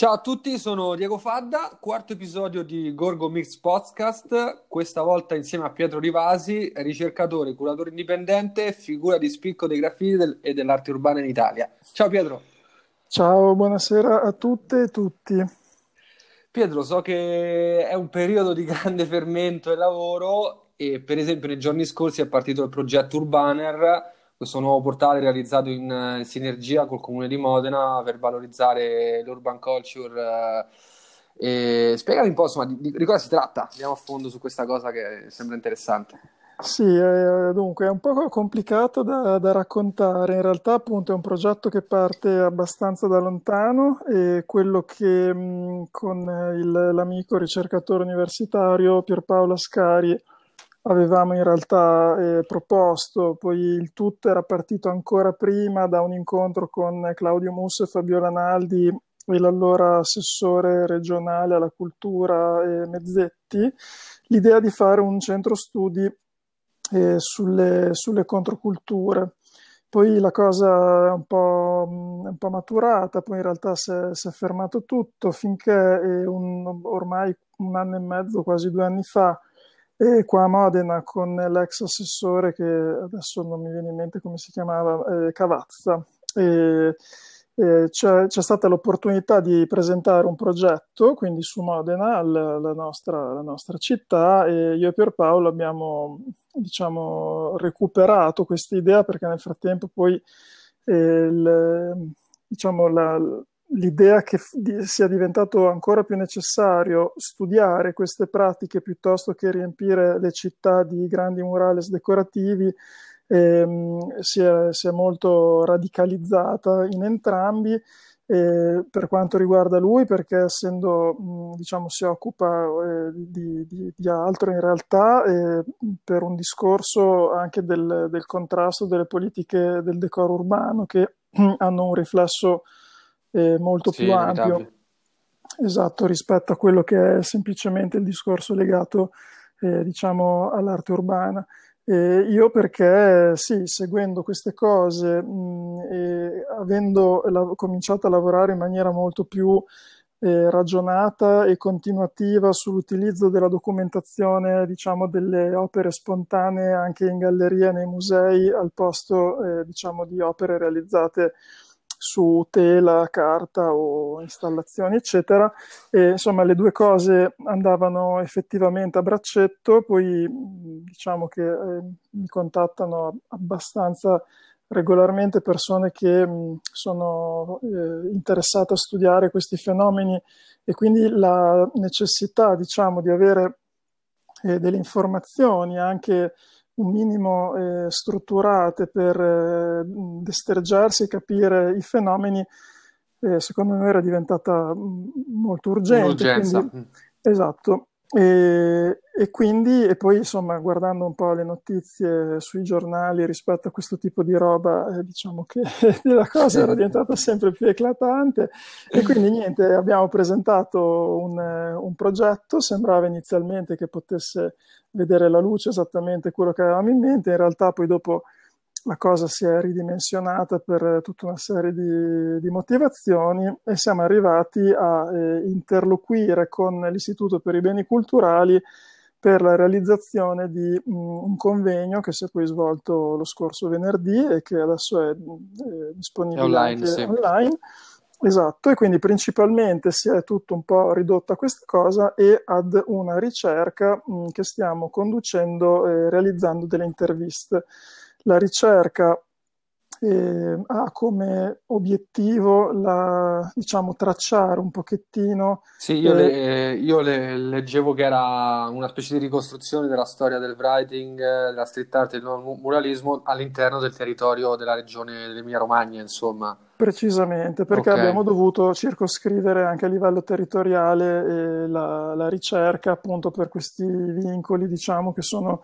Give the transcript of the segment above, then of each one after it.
Ciao a tutti, sono Diego Fadda, quarto episodio di Gorgo Mix Podcast, questa volta insieme a Pietro Rivasi, ricercatore, curatore indipendente, figura di spicco dei graffiti del- e dell'arte urbana in Italia. Ciao Pietro. Ciao, buonasera a tutte e tutti. Pietro, so che è un periodo di grande fermento e lavoro e per esempio nei giorni scorsi è partito il progetto Urbaner, questo nuovo portale realizzato in, eh, sinergia col Comune di Modena per valorizzare l'urban culture. eh, spiegami un po', insomma, di, di- cosa si tratta. Andiamo a fondo su questa cosa che sembra interessante. Sì, eh, dunque è un po' complicato da, da raccontare. In realtà, appunto, è un progetto che parte abbastanza da lontano e quello che mh, con eh, il- l'amico ricercatore universitario Pierpaolo Ascari avevamo in realtà eh, proposto, poi il tutto era partito ancora prima da un incontro con Claudio Musso e Fabiola Naldi e l'allora assessore regionale alla cultura eh, Mezzetti, l'idea di fare un centro studi eh, sulle, sulle controculture. Poi la cosa è un po', è un po' maturata, poi in realtà si è, si è fermato tutto finché eh, un- ormai un anno e mezzo, quasi due anni fa, e qua a Modena con l'ex assessore che adesso non mi viene in mente come si chiamava, eh, Cavazza. E, e c'è, c'è stata l'opportunità di presentare un progetto, quindi su Modena, la, la nostra, la nostra città, e io e Pierpaolo abbiamo, diciamo, recuperato questa idea perché nel frattempo poi eh, il- diciamo, la- l'idea che sia diventato ancora più necessario studiare queste pratiche piuttosto che riempire le città di grandi murales decorativi ehm, si è, si è molto radicalizzata in entrambi. eh, per quanto riguarda lui, perché essendo, mh, diciamo, si occupa eh, di, di- di altro in realtà, eh, per un discorso anche del, del contrasto delle politiche del decoro urbano che hanno un riflesso eh, molto Sì, più ampio, esatto, rispetto a quello che è semplicemente il discorso legato, eh, diciamo, all'arte urbana. E io perché sì, seguendo queste cose, mh, e avendo la- cominciato a lavorare in maniera molto più eh, ragionata e continuativa sull'utilizzo della documentazione, diciamo, delle opere spontanee anche in galleria, nei musei, al posto, eh, diciamo, di opere realizzate su tela, carta o installazioni, eccetera. E, insomma, le due cose andavano effettivamente a braccetto, poi diciamo che eh, mi contattano abbastanza regolarmente persone che mh, sono eh, interessate a studiare questi fenomeni e quindi la necessità, diciamo, di avere eh, delle informazioni anche un minimo eh, strutturate per eh, destergiarsi e capire i fenomeni, eh, secondo me era diventata mh, molto urgente. Quindi, esatto. E, e quindi, e poi insomma, guardando un po' le notizie sui giornali rispetto a questo tipo di roba, eh, diciamo che la cosa era diventata sempre più eclatante. E quindi niente, abbiamo presentato un, un progetto, sembrava inizialmente che potesse vedere la luce esattamente quello che avevamo in mente, in realtà poi dopo la cosa si è ridimensionata per eh, tutta una serie di, di motivazioni e siamo arrivati a eh, interloquire con l'Istituto per i beni culturali per la realizzazione di mh, un convegno che si è poi svolto lo scorso venerdì e che adesso è, è È disponibile online, anche sì. online. Esatto, e quindi principalmente si è tutto un po' ridotto a questa cosa e ad una ricerca mh, che stiamo conducendo, eh, realizzando delle interviste. La ricerca eh, ha come obiettivo la, diciamo, tracciare un pochettino Sì, io, eh, le- io le- leggevo che era una specie di ricostruzione della storia del writing, eh, della street art e del muralismo all'interno del territorio della regione dell'Emilia-Romagna, insomma. Precisamente, perché Ok. abbiamo dovuto circoscrivere anche a livello territoriale eh, la, la ricerca appunto per questi vincoli, diciamo, che sono,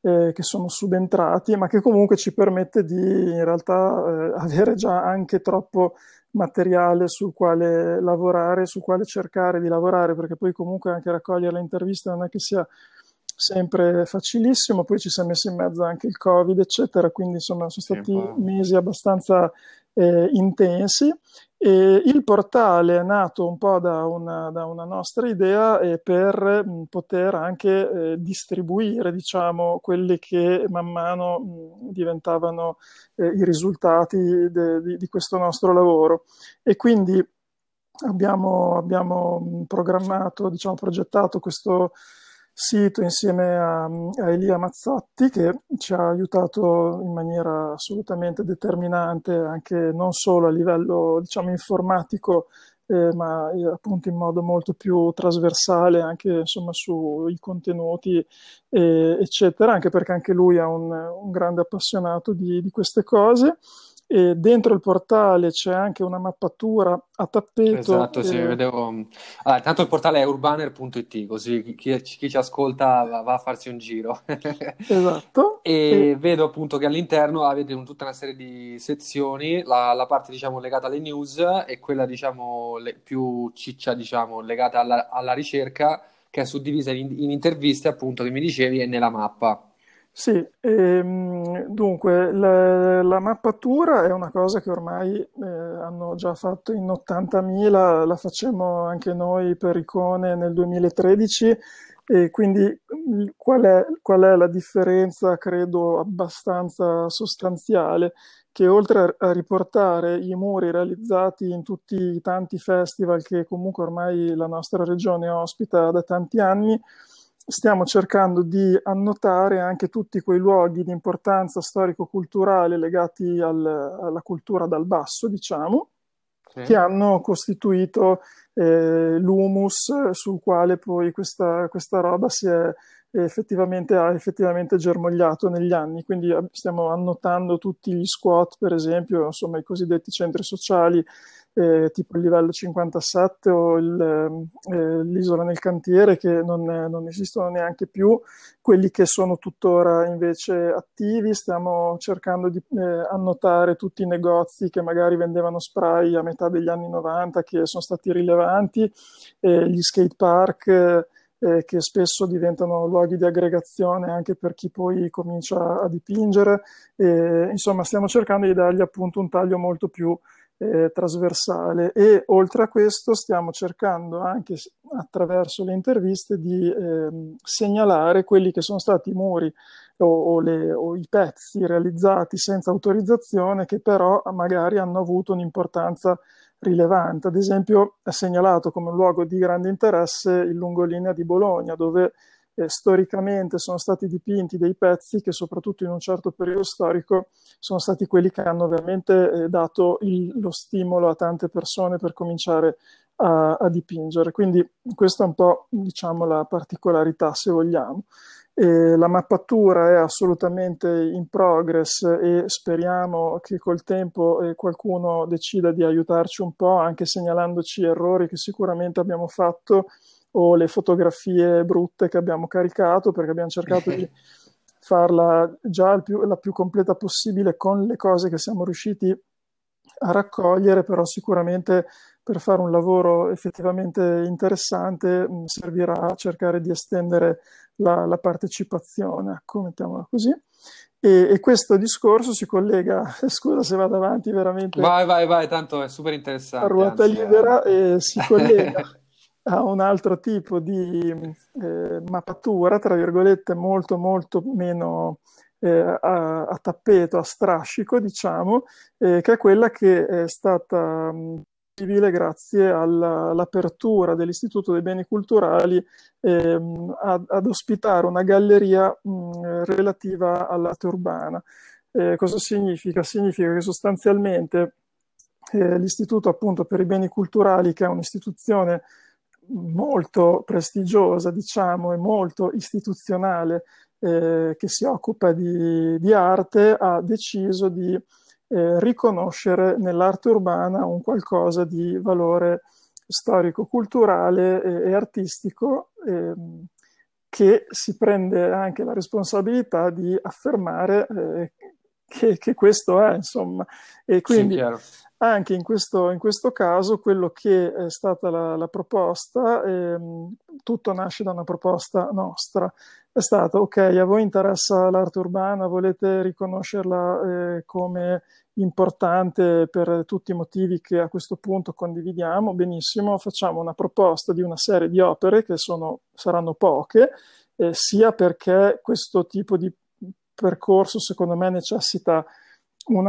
eh, che sono subentrati, ma che comunque ci permette di in realtà eh, avere già anche troppo materiale sul quale lavorare, sul quale cercare di lavorare, perché poi comunque anche raccogliere le interviste non è che sia sempre facilissimo, poi ci si è messo in mezzo anche il Covid, eccetera, quindi insomma sono stati mesi abbastanza eh, intensi E il portale è nato un po' da una, da una nostra idea per mh, poter anche eh, distribuire, diciamo, quelli che man mano mh, diventavano eh, i risultati de, di, di, questo nostro lavoro. E quindi abbiamo, abbiamo programmato, diciamo, progettato questo sito insieme a, a, Elia Mazzotti che ci ha aiutato in maniera assolutamente determinante anche non solo a livello diciamo informatico eh, ma eh, appunto in modo molto più trasversale anche insomma sui contenuti eh, eccetera anche perché anche lui è un, un grande appassionato di, di queste cose e dentro il portale c'è anche una mappatura a tappeto. Esatto, sì, vedevo. Allora, tanto il portale è urbaner.it, così chi, chi ci ascolta va, a farsi un giro. esatto. E, e, vedo appunto che all'interno avete tutta una serie di sezioni, la, la parte diciamo legata alle news e quella diciamo le, più ciccia diciamo legata alla, alla, ricerca che è suddivisa in, in interviste appunto che mi dicevi e nella mappa. Sì, ehm, dunque la, la mappatura è una cosa che ormai eh, hanno già fatto in 80.000, la facciamo anche noi per Icone nel 2013 e quindi qual è, qual è la differenza, credo, abbastanza sostanziale? Che oltre a riportare i muri realizzati in tutti i tanti festival che comunque ormai la nostra regione ospita da tanti anni, stiamo cercando di annotare anche tutti quei luoghi di importanza storico-culturale legati al, alla cultura dal basso, diciamo, sì. che hanno costituito eh, l'humus sul quale poi questa, questa roba si è effettivamente, ha effettivamente germogliato negli anni. Quindi stiamo annotando tutti gli squat, per esempio, insomma, i cosiddetti centri sociali eh, tipo il livello 57 o il, eh, l'isola nel cantiere che non, non, esistono neanche più, quelli che sono tuttora invece attivi, stiamo cercando di eh, annotare tutti i negozi che magari vendevano spray a metà degli anni 90 che sono stati rilevanti, gli skate park. Eh, che spesso diventano luoghi di aggregazione anche per chi poi comincia a dipingere. Eh, insomma, stiamo cercando di dargli appunto un taglio molto più eh, trasversale e oltre a questo stiamo cercando anche attraverso le interviste di eh, segnalare quelli che sono stati i muri o, o, le, o, i pezzi realizzati senza autorizzazione che però magari hanno avuto un'importanza rilevante. Ad esempio è segnalato come un luogo di grande interesse il lungolinea di Bologna dove eh, storicamente sono stati dipinti dei pezzi che soprattutto in un certo periodo storico sono stati quelli che hanno veramente eh, dato il, lo stimolo a tante persone per cominciare a, a, dipingere. Quindi questa è un po' diciamo la particolarità se vogliamo. E la mappatura è assolutamente in progress e speriamo che col tempo eh, qualcuno decida di aiutarci un po', anche segnalandoci errori che sicuramente abbiamo fatto o le fotografie brutte che abbiamo caricato perché abbiamo cercato di farla già più, la più completa possibile con le cose che siamo riusciti a raccogliere, però sicuramente per fare un lavoro effettivamente interessante mh, servirà a cercare di estendere la, la partecipazione, ecco, mettiamola così. E, e, questo discorso si collega, scusa se vado avanti veramente. Vai, vai, vai, tanto è super interessante. A ruota anzi, libera eh. e si collega a un altro tipo di eh, mappatura, tra virgolette, molto molto meno eh, a, a, tappeto, a strascico, diciamo, eh, che è quella che è stata possibile grazie alla, all'apertura dell'Istituto dei Beni Culturali ehm, ad, ad, ospitare una galleria mh, relativa all'arte urbana. Eh, cosa significa? Significa che sostanzialmente eh, l'Istituto appunto per i Beni Culturali, che è un'istituzione molto prestigiosa, diciamo, e molto istituzionale eh, che si occupa di, di, arte, ha deciso di eh, riconoscere nell'arte urbana un qualcosa di valore storico-culturale e, e artistico eh, che si prende anche la responsabilità di affermare eh, che, che, questo è, insomma. E quindi sì, anche in questo, in questo, caso quello che è stata la, la proposta, ehm, tutto nasce da una proposta nostra, è stato ok, a voi interessa l'arte urbana, volete riconoscerla eh, come importante per tutti i motivi che a questo punto condividiamo, benissimo, facciamo una proposta di una serie di opere che sono, saranno poche, eh, sia perché questo tipo di percorso secondo me necessita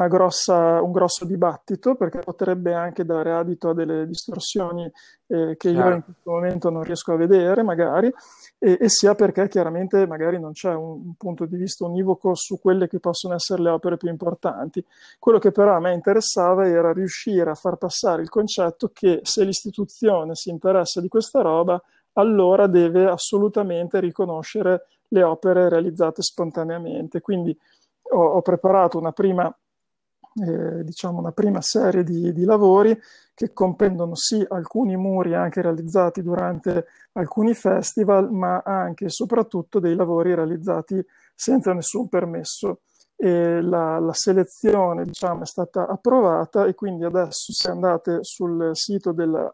grossa, un grosso dibattito perché potrebbe anche dare adito a delle distorsioni eh, che io in questo momento non riesco a vedere magari e, e, sia perché chiaramente magari non c'è un, un, punto di vista univoco su quelle che possono essere le opere più importanti. Quello che però a me interessava era riuscire a far passare il concetto che se l'istituzione si interessa di questa roba allora deve assolutamente riconoscere le opere realizzate spontaneamente. Quindi ho, ho preparato una prima eh, diciamo una prima serie di, di, lavori che comprendono sì alcuni muri anche realizzati durante alcuni festival, ma anche e soprattutto dei lavori realizzati senza nessun permesso e la, la, selezione diciamo, è stata approvata e quindi adesso se andate sul sito del,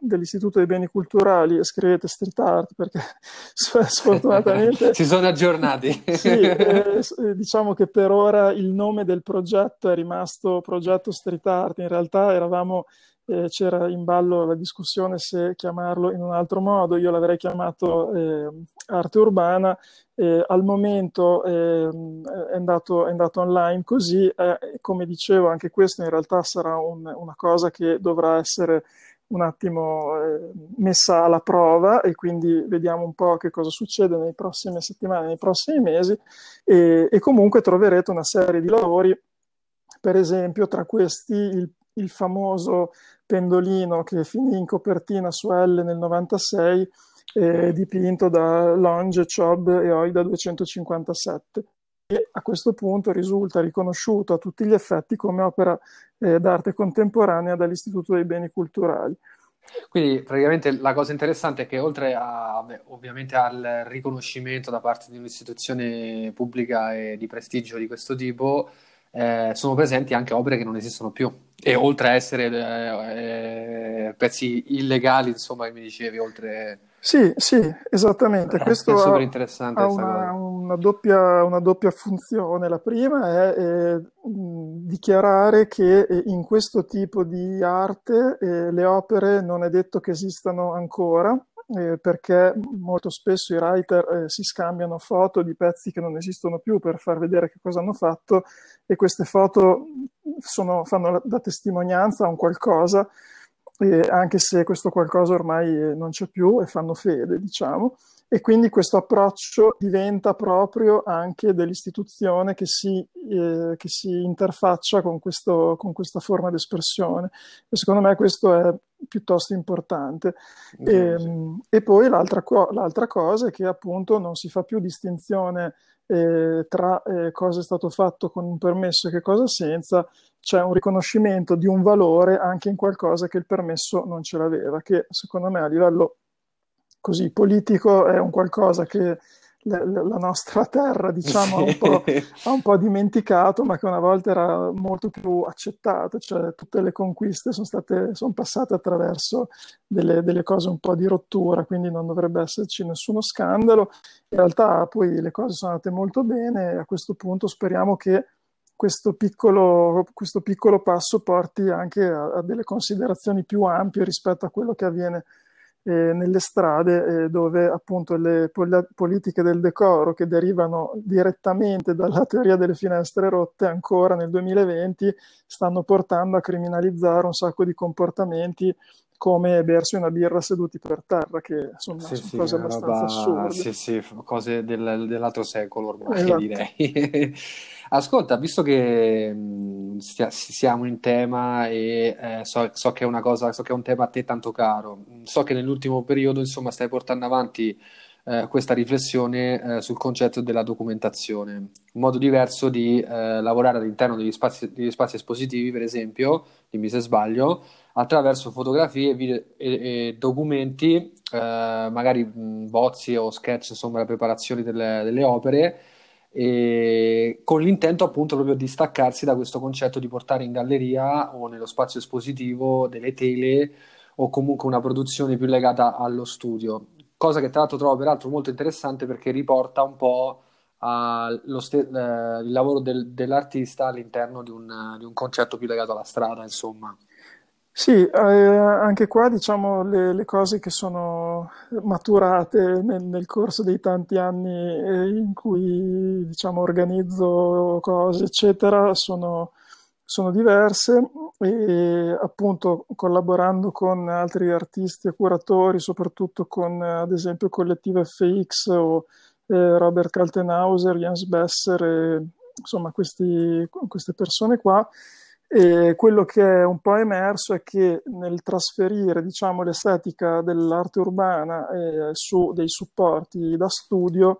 dell'Istituto dei Beni Culturali e scrivete street art perché sfortunatamente si sono aggiornati. Sì, eh, diciamo che per ora il nome del progetto è rimasto progetto street art. In realtà eravamo eh, c'era in ballo la discussione se chiamarlo in un altro modo, io l'avrei chiamato eh, arte urbana, eh, al momento ehm, è andato, è, andato, online così, come dicevo anche questo in realtà sarà un, una cosa che dovrà essere un attimo eh, messa alla prova e quindi vediamo un po' che cosa succede nelle prossime settimane, nei prossimi mesi e, e comunque troverete una serie di lavori per esempio tra questi il il famoso pendolino che finì in copertina su L nel 96, eh, dipinto da Longe, Chob e Oida 257 e a questo punto risulta riconosciuto a tutti gli effetti come opera eh, d'arte contemporanea dall'Istituto dei Beni Culturali. Quindi praticamente la cosa interessante è che oltre a, beh, ovviamente al riconoscimento da parte di un'istituzione pubblica e di prestigio di questo tipo, eh, sono presenti anche opere che non esistono più. E oltre a essere eh, eh, pezzi illegali, insomma, che mi dicevi, oltre... Sì, sì, esattamente. Eh, Questo è super interessante. Ha, una, una, doppia, una, doppia, funzione. La prima è eh, dichiarare che eh, in questo tipo di arte eh, le opere non è detto che esistano ancora, eh, perché molto spesso i writer eh, si scambiano foto di pezzi che non esistono più per far vedere che cosa hanno fatto e queste foto sono, fanno da testimonianza a un qualcosa, eh, anche se questo qualcosa ormai eh, non c'è più e fanno fede, diciamo. E quindi questo approccio diventa proprio anche dell'istituzione che si, eh, che si interfaccia con, questo, con questa forma di espressione. E secondo me questo è piuttosto importante. E, ehm, e, poi l'altra, co- l'altra, cosa è che appunto non si fa più distinzione eh, tra eh, cosa è stato fatto con un permesso e che cosa senza, c'è un riconoscimento di un valore anche in qualcosa che il permesso non ce l'aveva, che secondo me a livello così politico è un qualcosa che la, la nostra terra diciamo ha, un ha, un po', dimenticato ma che una volta era molto più accettato cioè tutte le conquiste sono, state, sono passate attraverso delle, delle, cose un po' di rottura quindi non dovrebbe esserci nessuno scandalo. In realtà poi le cose sono andate molto bene e a questo punto speriamo che questo piccolo, questo piccolo passo porti anche a, a delle considerazioni più ampie rispetto a quello che avviene eh, nelle strade eh, dove appunto le pol- politiche del decoro che derivano direttamente dalla teoria delle finestre rotte ancora nel 2020 stanno portando a criminalizzare un sacco di comportamenti come bersi una birra seduti per terra, che insomma, sì, sono sì, cose abbastanza roba... assurde. Sì, sì, cose del, dell'altro secolo ormai, esatto. direi. Ascolta, visto che mh, stia, siamo in tema e eh, so, so, che è una cosa, so che è un tema a te tanto caro, so che nell'ultimo periodo, insomma, stai portando avanti eh, questa riflessione eh, sul concetto della documentazione, un modo diverso di eh, lavorare all'interno degli spazi, degli spazi espositivi, per esempio, dimmi se sbaglio, attraverso fotografie video e, e documenti, eh, magari mh, bozzi o sketch, insomma, la preparazione delle, delle opere, con l'intento appunto proprio di staccarsi da questo concetto di portare in galleria o nello spazio espositivo delle tele o comunque una produzione più legata allo studio. Cosa che tra l'altro trovo peraltro molto interessante perché riporta un po' st- eh, il lavoro del, dell'artista all'interno di un, di un concetto più legato alla strada, insomma. Sì, eh, anche qua diciamo le, le cose che sono maturate nel, nel corso dei tanti anni eh, in cui diciamo organizzo cose, eccetera, sono, sono diverse e appunto collaborando con altri artisti e curatori, soprattutto con ad esempio collettivo FX o eh, Robert Kaltenhauser, Jens Besser, e, insomma questi, queste persone qua. E quello che è un po' emerso è che nel trasferire diciamo, l'estetica dell'arte urbana eh, su dei supporti da studio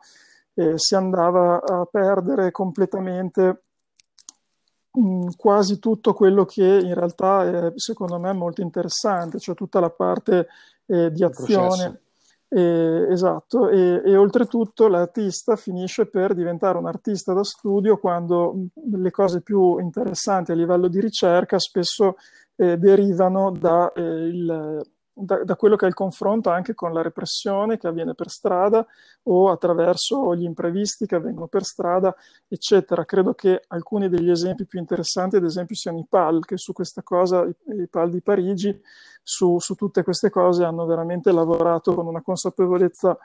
eh, si andava a perdere completamente mh, mm, quasi tutto quello che in realtà è secondo me molto interessante, cioè tutta la parte eh, di azione. e, esatto, e, e, oltretutto l'artista finisce per diventare un artista da studio quando le cose più interessanti a livello di ricerca spesso eh, derivano da eh, da, da, quello che è il confronto anche con la repressione che avviene per strada o attraverso gli imprevisti che avvengono per strada, eccetera. Credo che alcuni degli esempi più interessanti, ad esempio, siano i PAL, che su questa cosa, i, i PAL di Parigi, su, su tutte queste cose hanno veramente lavorato con una consapevolezza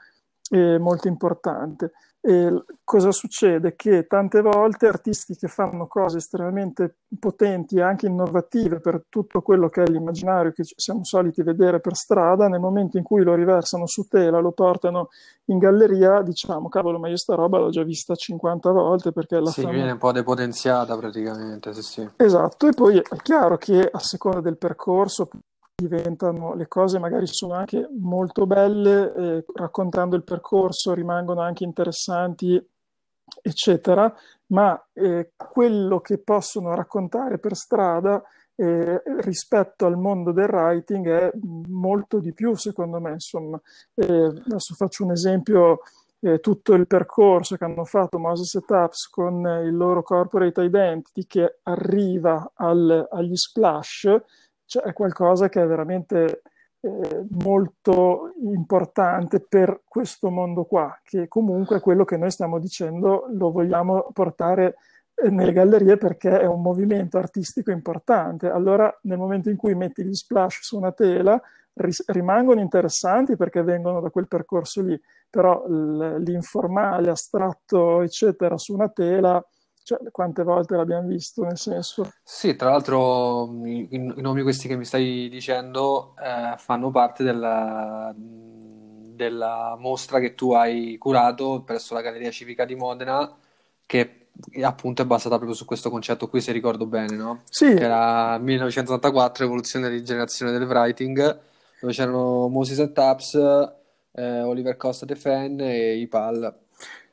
eh, molto importante. E cosa succede? Che tante volte artisti che fanno cose estremamente potenti e anche innovative per tutto quello che è l'immaginario che siamo soliti vedere per strada, nel momento in cui lo riversano su tela, lo portano in galleria, diciamo, cavolo, ma io sta roba l'ho già vista 50 volte perché la sì, fanno... viene un po' depotenziata praticamente, sì, sì. Esatto, e poi è chiaro che a seconda del percorso diventano, le cose magari sono anche molto belle, eh, raccontando il percorso rimangono anche interessanti, eccetera, ma eh, quello che possono raccontare per strada eh, rispetto al mondo del writing è molto di più, secondo me. Insomma, eh, adesso faccio un esempio. Eh, tutto il percorso che hanno fatto Moses e Taps con il loro corporate identity che arriva al, agli splash cioè, è qualcosa che è veramente eh, molto importante per questo mondo qua, che comunque quello che noi stiamo dicendo lo vogliamo portare eh, nelle gallerie perché è un movimento artistico importante. Allora, nel momento in cui metti gli splash su una tela, ris- rimangono interessanti perché vengono da quel percorso lì, però l- l'informale, astratto, eccetera, su una tela cioè, quante volte l'abbiamo visto, nel senso... Sì, tra l'altro i, i nomi questi che mi stai dicendo eh, fanno parte della, della mostra che tu hai curato presso la Galleria Civica di Modena, che appunto è basata proprio su questo concetto qui, se ricordo bene, no? Sì. Che era 1984, Evoluzione e rigenerazione del writing, dove c'erano Moses e Taps, eh, Oliver Costa De Fen e i PAL.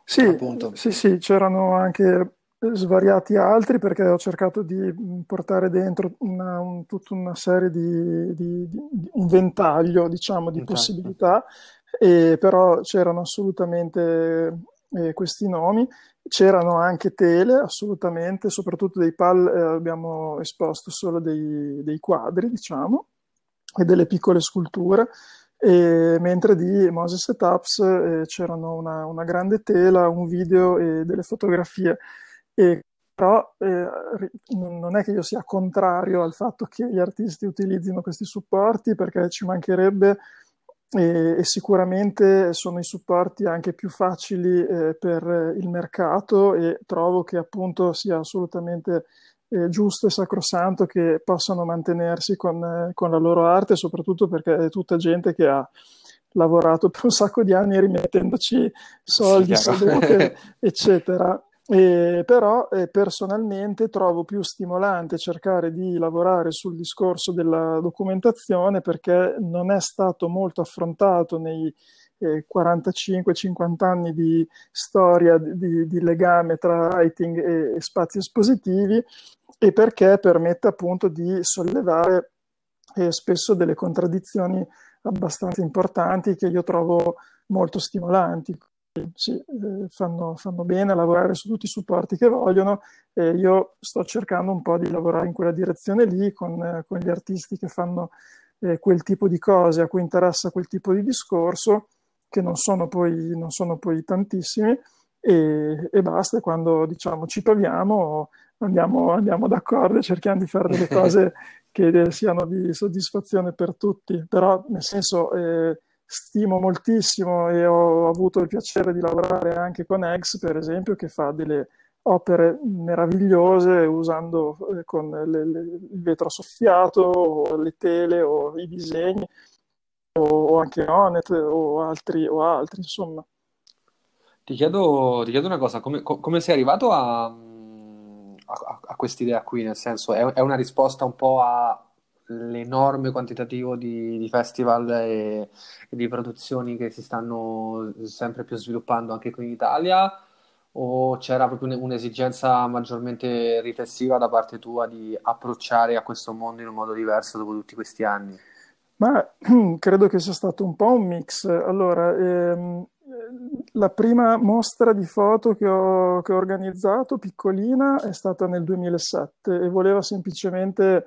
Sì, appunto. sì, sì, c'erano anche svariati altri perché ho cercato di portare dentro una, un, tutta una serie di, di, di, un ventaglio diciamo di possibilità e però c'erano assolutamente eh, questi nomi. C'erano anche tele assolutamente soprattutto dei PAL eh, abbiamo esposto solo dei, dei, quadri diciamo e delle piccole sculture. E, mentre di Moses Taps eh, c'erano una, una grande tela un video e delle fotografie e, però eh, non è che io sia contrario al fatto che gli artisti utilizzino questi supporti perché ci mancherebbe e, e sicuramente sono i supporti anche più facili eh, per il mercato e trovo che appunto sia assolutamente eh, giusto e sacrosanto che possano mantenersi con, con la loro arte, soprattutto perché è tutta gente che ha lavorato per un sacco di anni rimettendoci soldi, sì, salute, eccetera. Eh, però eh, personalmente trovo più stimolante cercare di lavorare sul discorso della documentazione perché non è stato molto affrontato nei eh, 45-50 anni di storia di, di legame tra writing e, e, spazi espositivi e perché permette appunto di sollevare eh, spesso delle contraddizioni abbastanza importanti che io trovo molto stimolanti sì, eh, fanno, fanno, bene a lavorare su tutti i supporti che vogliono e io sto cercando un po' di lavorare in quella direzione lì con, con gli artisti che fanno eh, quel tipo di cose, a cui interessa quel tipo di discorso, che non sono poi, non sono poi tantissimi, e, e basta. Quando diciamo ci proviamo, andiamo, andiamo d'accordo e cerchiamo di fare delle cose che siano di soddisfazione per tutti. Però, nel senso, eh, stimo moltissimo e ho avuto il piacere di lavorare anche con Eggs, per esempio, che fa delle opere meravigliose usando eh, con le, le, il vetro soffiato o le tele o i disegni o, o anche Onet o altri, o altri insomma. Ti chiedo, ti chiedo una cosa, come, come sei arrivato a, a, a quest'idea qui? Nel senso, è, è, una risposta un po' all'enorme quantitativo di, di festival e, e, di produzioni che si stanno sempre più sviluppando anche qui in Italia? O c'era proprio un'esigenza maggiormente riflessiva da parte tua di approcciare a questo mondo in un modo diverso dopo tutti questi anni? Ma credo che sia stato un po' un mix. Allora, ehm, la prima mostra di foto che ho, che ho, organizzato, piccolina, è stata nel 2007 e voleva semplicemente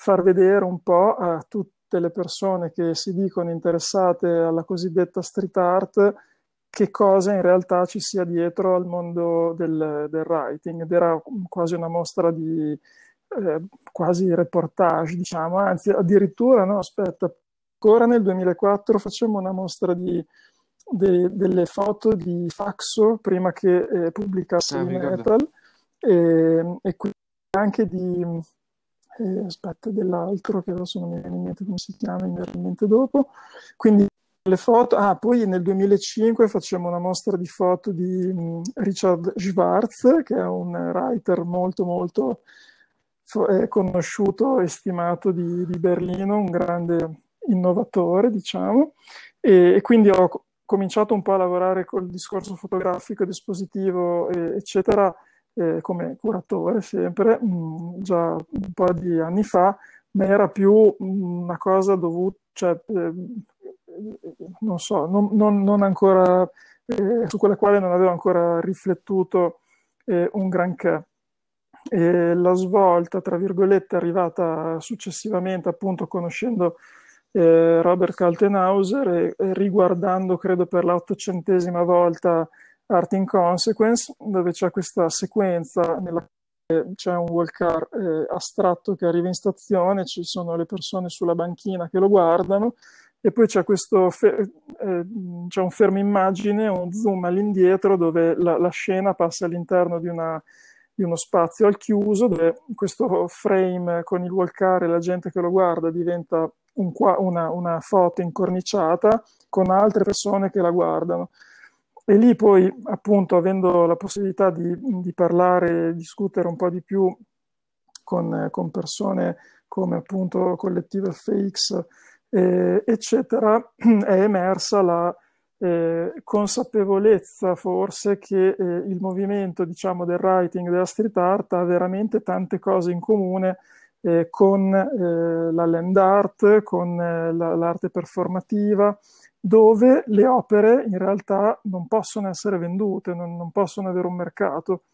far vedere un po' a tutte le persone che si dicono interessate alla cosiddetta street art che cosa in realtà ci sia dietro al mondo del, del writing. Ed era quasi una mostra di eh, quasi reportage, diciamo, anzi addirittura, no, aspetta, ancora nel 2004 facciamo una mostra di de, delle foto di Faxo prima che eh, pubblicasse ah, Metal e, e quindi anche di eh, aspetta dell'altro che adesso non mi viene in mente come si chiama mi viene in mente dopo. Quindi le foto ah poi nel 2005 facciamo una mostra di foto di um, Richard Schwartz che è un writer molto molto eh, conosciuto e stimato di, di Berlino un grande innovatore diciamo. E, e quindi ho cominciato un po' a lavorare col discorso fotografico, dispositivo, eccetera, eh, come curatore sempre, mh, mm, già un po' di anni fa, ma era più mm, una cosa dovuta, cioè, eh, non so, non, non, non ancora, eh, su quella quale non avevo ancora riflettuto eh, un granché. E la svolta, tra virgolette, è arrivata successivamente, appunto, conoscendo eh, Robert Kaltenhauser e, e, riguardando, credo per la ottocentesima volta, Art in Consequence, dove c'è questa sequenza nella quale c'è un walk-car eh, astratto che arriva in stazione, ci sono le persone sulla banchina che lo guardano e poi c'è, questo fe- eh, c'è un fermo immagine, un zoom all'indietro dove la, la scena passa all'interno di, una, di, uno spazio al chiuso dove questo frame con il walk-car e la gente che lo guarda diventa un, una, una foto incorniciata con altre persone che la guardano. E lì poi, appunto, avendo la possibilità di, di parlare discutere un po' di più con, con persone come appunto Collettive FX, eh, eccetera, è emersa la eh, consapevolezza forse che eh, il movimento, diciamo, del writing, della street art ha veramente tante cose in comune eh, con eh, la land art, con eh, la, l'arte performativa, dove le opere in realtà non possono essere vendute, non, non possono avere un mercato,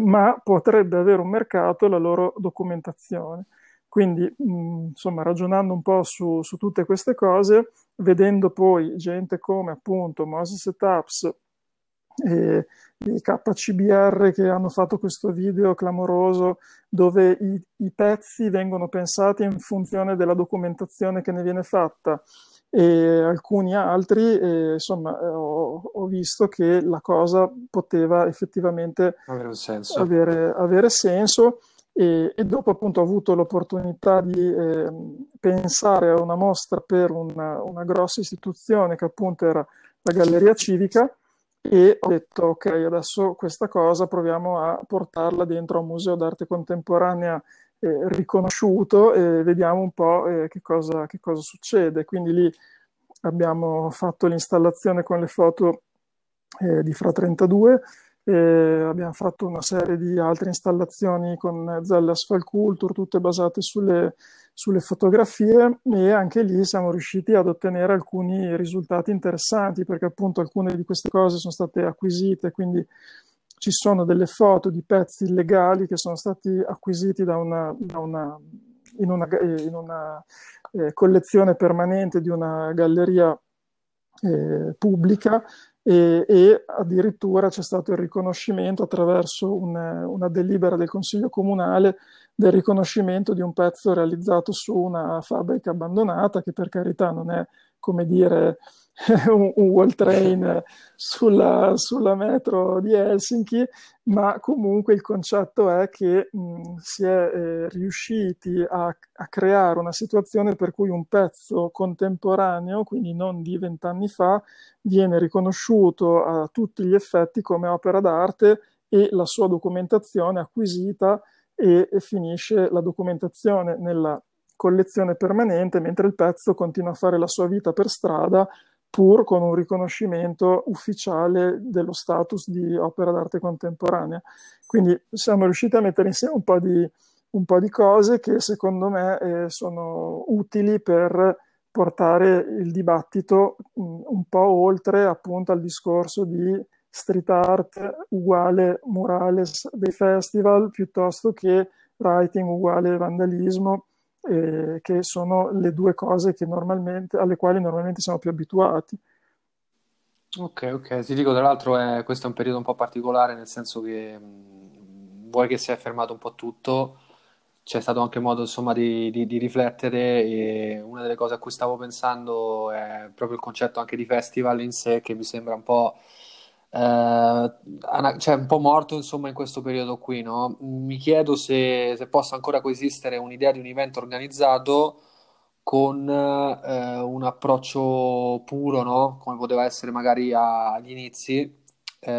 ma potrebbe avere un mercato la loro documentazione. Quindi, mh, insomma, ragionando un po' su, su, tutte queste cose, vedendo poi gente come appunto Moses Taps e i KCBR che hanno fatto questo video clamoroso dove i, i, pezzi vengono pensati in funzione della documentazione che ne viene fatta. E alcuni altri, e, insomma, eh, ho, ho, visto che la cosa poteva effettivamente avere senso, avere, avere senso. E, e, dopo appunto ho avuto l'opportunità di eh, pensare a una mostra per una, una grossa istituzione che appunto era la Galleria Civica e ho detto ok adesso questa cosa proviamo a portarla dentro a un museo d'arte contemporanea eh, riconosciuto e vediamo un po' eh, che, cosa, che, cosa, succede. Quindi lì abbiamo fatto l'installazione con le foto eh, di Fra 32 abbiamo fatto una serie di altre installazioni con Zelle Asphalt Culture tutte basate sulle sulle fotografie e anche lì siamo riusciti ad ottenere alcuni risultati interessanti perché appunto alcune di queste cose sono state acquisite, quindi ci sono delle foto di pezzi illegali che sono stati acquisiti da una, da una, in una, in una eh, collezione permanente di una galleria eh, pubblica e, e, addirittura c'è stato il riconoscimento attraverso un, una delibera del Consiglio Comunale del riconoscimento di un pezzo realizzato su una fabbrica abbandonata che per carità non è come dire un, un wall train sulla, sulla, metro di Helsinki, ma comunque il concetto è che mh, si è eh, riusciti a, a, creare una situazione per cui un pezzo contemporaneo, quindi non di vent'anni fa, viene riconosciuto a tutti gli effetti come opera d'arte e la sua documentazione acquisita e, e finisce la documentazione nella collezione permanente, mentre il pezzo continua a fare la sua vita per strada pur con un riconoscimento ufficiale dello status di opera d'arte contemporanea. Quindi siamo riusciti a mettere insieme un po' di, un po di cose che secondo me eh, sono utili per portare il dibattito mm, un po' oltre appunto al discorso di street art uguale murales dei festival piuttosto che writing uguale vandalismo eh, che sono le due cose alle quali normalmente siamo più abituati. Ok, ok, ti dico tra l'altro è, questo è un periodo un po' particolare nel senso che mh, vuoi che si è fermato un po' tutto, c'è stato anche modo insomma di, di, di, riflettere e una delle cose a cui stavo pensando è proprio il concetto anche di festival in sé che mi sembra un po' eh, cioè un po' morto insomma in questo periodo qui, no? Mi chiedo se, se possa ancora coesistere un'idea di un evento organizzato con eh, un approccio puro, no? Come poteva essere magari agli inizi, eh,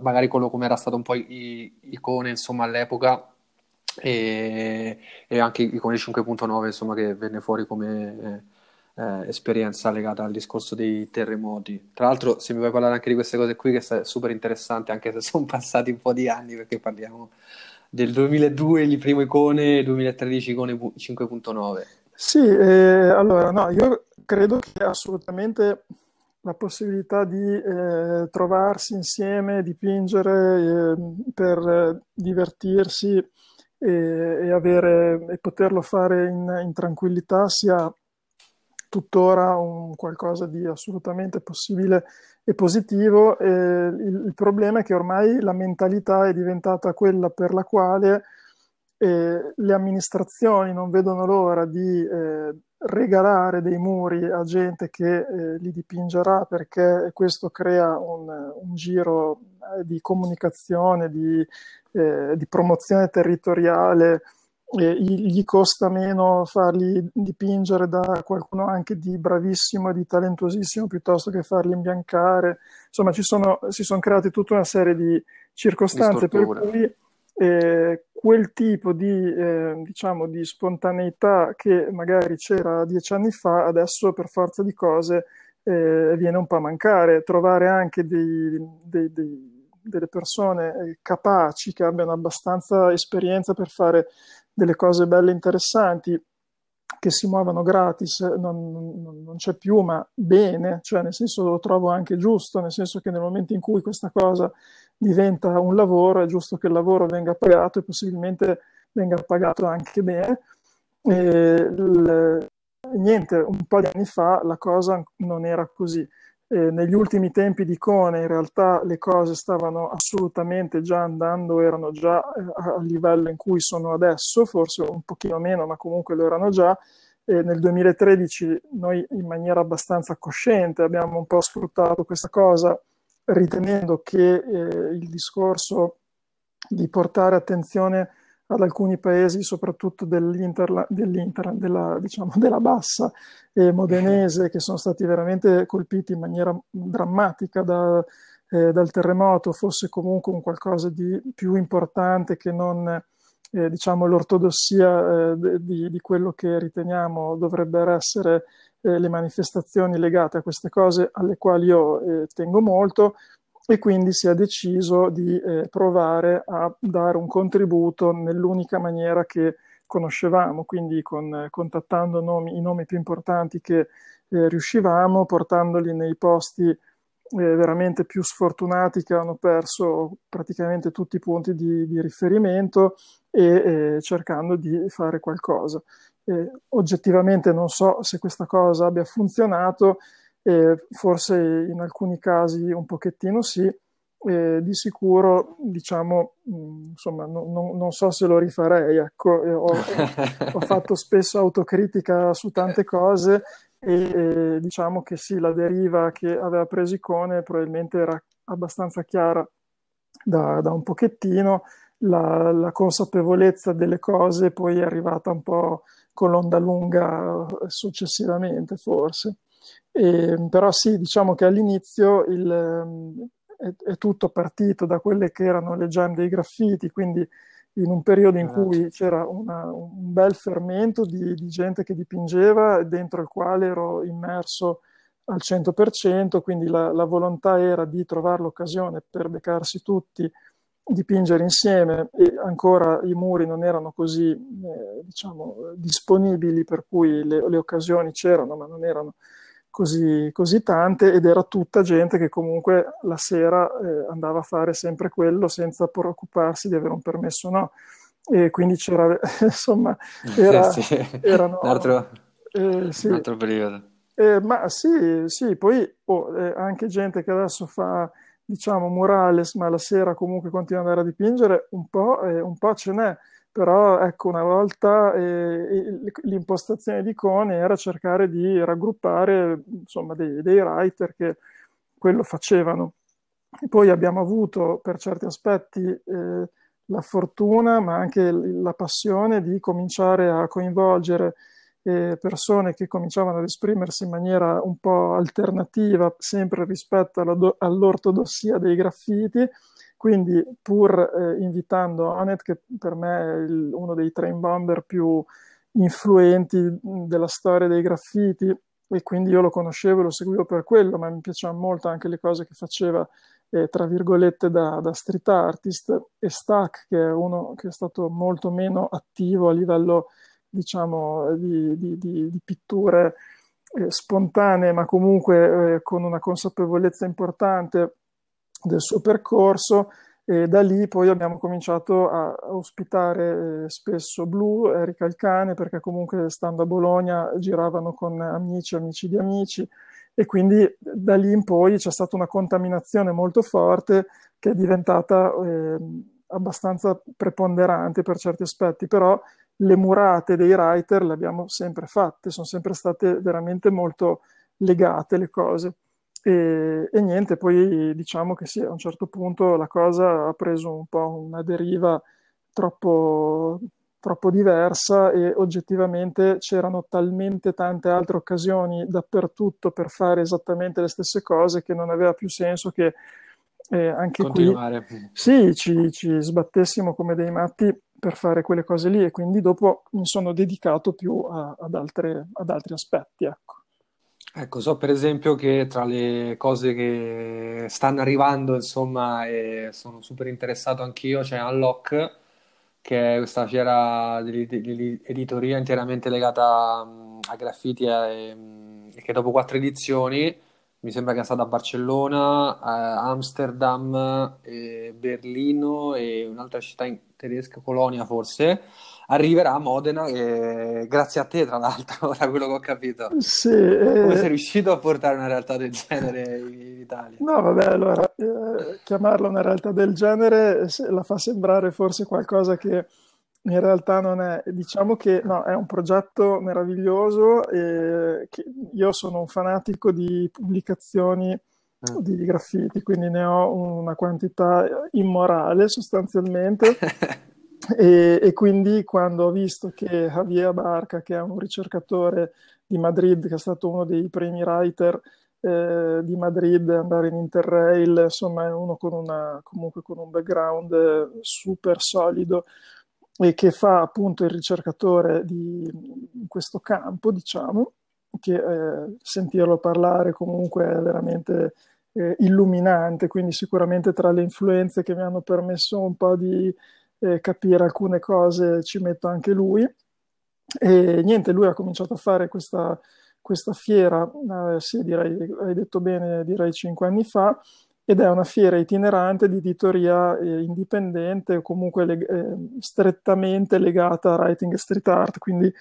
magari quello come era stato un po' i, Icone insomma all'epoca e, e anche Icone 5.9 insomma che venne fuori come eh, esperienza legata al discorso dei terremoti. Tra l'altro, se mi vuoi parlare anche di queste cose qui, che è super interessante, anche se sono passati un po' di anni, perché parliamo del 2002 il primo icone, e 2013 icone 5.9. Sì, eh, allora no, io credo che assolutamente la possibilità di eh, trovarsi insieme, dipingere eh, per divertirsi e, e, avere, e poterlo fare in, in tranquillità sia tuttora un qualcosa di assolutamente possibile e positivo. E il, il, problema è che ormai la mentalità è diventata quella per la quale eh, le amministrazioni non vedono l'ora di eh, regalare dei muri a gente che eh, li dipingerà perché questo crea un, un giro eh, di comunicazione, di, eh, di promozione territoriale gli costa meno farli dipingere da qualcuno anche di bravissimo e di talentuosissimo piuttosto che farli imbiancare. Insomma, ci sono, si sono create tutta una serie di circostanze per cui eh, quel tipo di, eh, diciamo, di spontaneità che magari c'era dieci anni fa, adesso per forza di cose eh, viene un po' a mancare. Trovare anche dei, dei, dei delle persone capaci che abbiano abbastanza esperienza per fare delle cose belle interessanti che si muovono gratis non, non, non, c'è più, ma bene, cioè nel senso lo trovo anche giusto, nel senso che nel momento in cui questa cosa diventa un lavoro è giusto che il lavoro venga pagato e possibilmente venga pagato anche bene. E, l, niente, un po' di anni fa la cosa non era così. Eh, negli ultimi tempi di Cone in realtà le cose stavano assolutamente già andando, erano già eh, a livello in cui sono adesso, forse un pochino meno, ma comunque lo erano già. E nel 2013 noi in maniera abbastanza cosciente abbiamo un po' sfruttato questa cosa ritenendo che eh, il discorso di portare attenzione ad alcuni paesi, soprattutto dell'inter, dell'inter della, diciamo, della, bassa e modenese, che sono stati veramente colpiti in maniera drammatica da, eh, dal terremoto, fosse comunque un qualcosa di più importante che non eh, diciamo, l'ortodossia eh, di, di, quello che riteniamo dovrebbero essere eh, le manifestazioni legate a queste cose alle quali io eh, tengo molto, e quindi si è deciso di eh, provare a dare un contributo nell'unica maniera che conoscevamo, quindi con, eh, contattando nomi, i nomi più importanti che eh, riuscivamo, portandoli nei posti eh, veramente più sfortunati che hanno perso praticamente tutti i punti di, di riferimento e, e cercando di fare qualcosa. E oggettivamente non so se questa cosa abbia funzionato, e forse in alcuni casi un pochettino sì, e di sicuro diciamo insomma non, non, non, so se lo rifarei ecco. Ho, ho, fatto spesso autocritica su tante cose e, e, diciamo che sì la deriva che aveva preso Icone probabilmente era abbastanza chiara da, da un pochettino. La, la, consapevolezza delle cose poi è arrivata un po' con l'onda lunga successivamente forse. E, però sì, diciamo che all'inizio il, è, è, tutto partito da quelle che erano le jam dei graffiti, quindi in un periodo in cui certo. c'era una, un bel fermento di, di, gente che dipingeva, dentro il quale ero immerso al 100%, quindi la, la volontà era di trovare l'occasione per beccarsi tutti dipingere insieme e ancora i muri non erano così eh, diciamo, disponibili per cui le, le, occasioni c'erano ma non erano così, così, tante ed era tutta gente che comunque la sera eh, andava a fare sempre quello senza preoccuparsi di avere un permesso o no e quindi c'era insomma era, sì, erano, un, altro, eh, sì. un altro periodo eh, ma sì, sì poi oh, eh, anche gente che adesso fa diciamo, murales, ma la sera comunque continua ad andare a dipingere, un po', eh, un po ce n'è. Però ecco, una volta eh, l'impostazione di Cone era cercare di raggruppare insomma, dei, dei writer che quello facevano. E poi abbiamo avuto per certi aspetti eh, la fortuna, ma anche la passione di cominciare a coinvolgere eh, persone che cominciavano ad esprimersi in maniera un po' alternativa, sempre rispetto all'ortodossia dei graffiti. Quindi, pur eh, invitando Anet, che per me è il, uno dei train bomber più influenti della storia dei graffiti, e quindi io lo conoscevo e lo seguivo per quello, ma mi piacevano molto anche le cose che faceva, eh, tra virgolette, da, da, street artist, e Stack, che è uno che è stato molto meno attivo a livello diciamo, di, di, di, di pitture eh, spontanee, ma comunque eh, con una consapevolezza importante del suo percorso. E da lì poi abbiamo cominciato a ospitare eh, spesso Blue, Erika il cane, perché comunque stando a Bologna giravano con amici, amici di amici, e quindi da lì in poi c'è stata una contaminazione molto forte che è diventata eh, abbastanza preponderante per certi aspetti, però le murate dei writer le abbiamo sempre fatte, sono sempre state veramente molto legate le cose. E, e, niente, poi diciamo che sì, a un certo punto la cosa ha preso un po' una deriva troppo, troppo diversa e oggettivamente c'erano talmente tante altre occasioni dappertutto per fare esattamente le stesse cose che non aveva più senso che eh, anche Continuare. qui sì, ci, ci sbattessimo come dei matti per fare quelle cose lì e quindi dopo mi sono dedicato più a, ad, altre, ad, altri aspetti. Ecco. Ecco, so per esempio che tra le cose che stanno arrivando, insomma, e sono super interessato anch'io, c'è Unlock, che è questa fiera dell'editoria interamente legata a graffiti e, e che dopo quattro edizioni mi sembra che è stata a Barcellona, a Amsterdam, e Berlino e un'altra città tedesca, Colonia forse, arriverà a Modena e grazie a te tra l'altro, da quello che ho capito. Sì, Come eh... sei riuscito a portare una realtà del genere in Italia? No, vabbè, allora, eh, chiamarla una realtà del genere la fa sembrare forse qualcosa che in realtà non è, diciamo che no, è un progetto meraviglioso e io sono un fanatico di pubblicazioni mm. di graffiti, quindi ne ho una quantità immorale sostanzialmente. e, e, quindi quando ho visto che Javier Barca, che è un ricercatore di Madrid, che è stato uno dei primi writer eh, di Madrid, andare in Interrail, insomma è uno con una, con un background super solido, e che fa appunto il ricercatore di, questo campo, diciamo, che eh, sentirlo parlare comunque è veramente eh, illuminante, quindi sicuramente tra le influenze che mi hanno permesso un po' di eh, capire alcune cose ci metto anche lui. E niente, lui ha cominciato a fare questa, questa fiera, eh, sì, direi, hai detto bene, direi cinque anni fa, ed è una fiera itinerante di editoria eh, indipendente o comunque leg- eh, strettamente legata a writing street art, quindi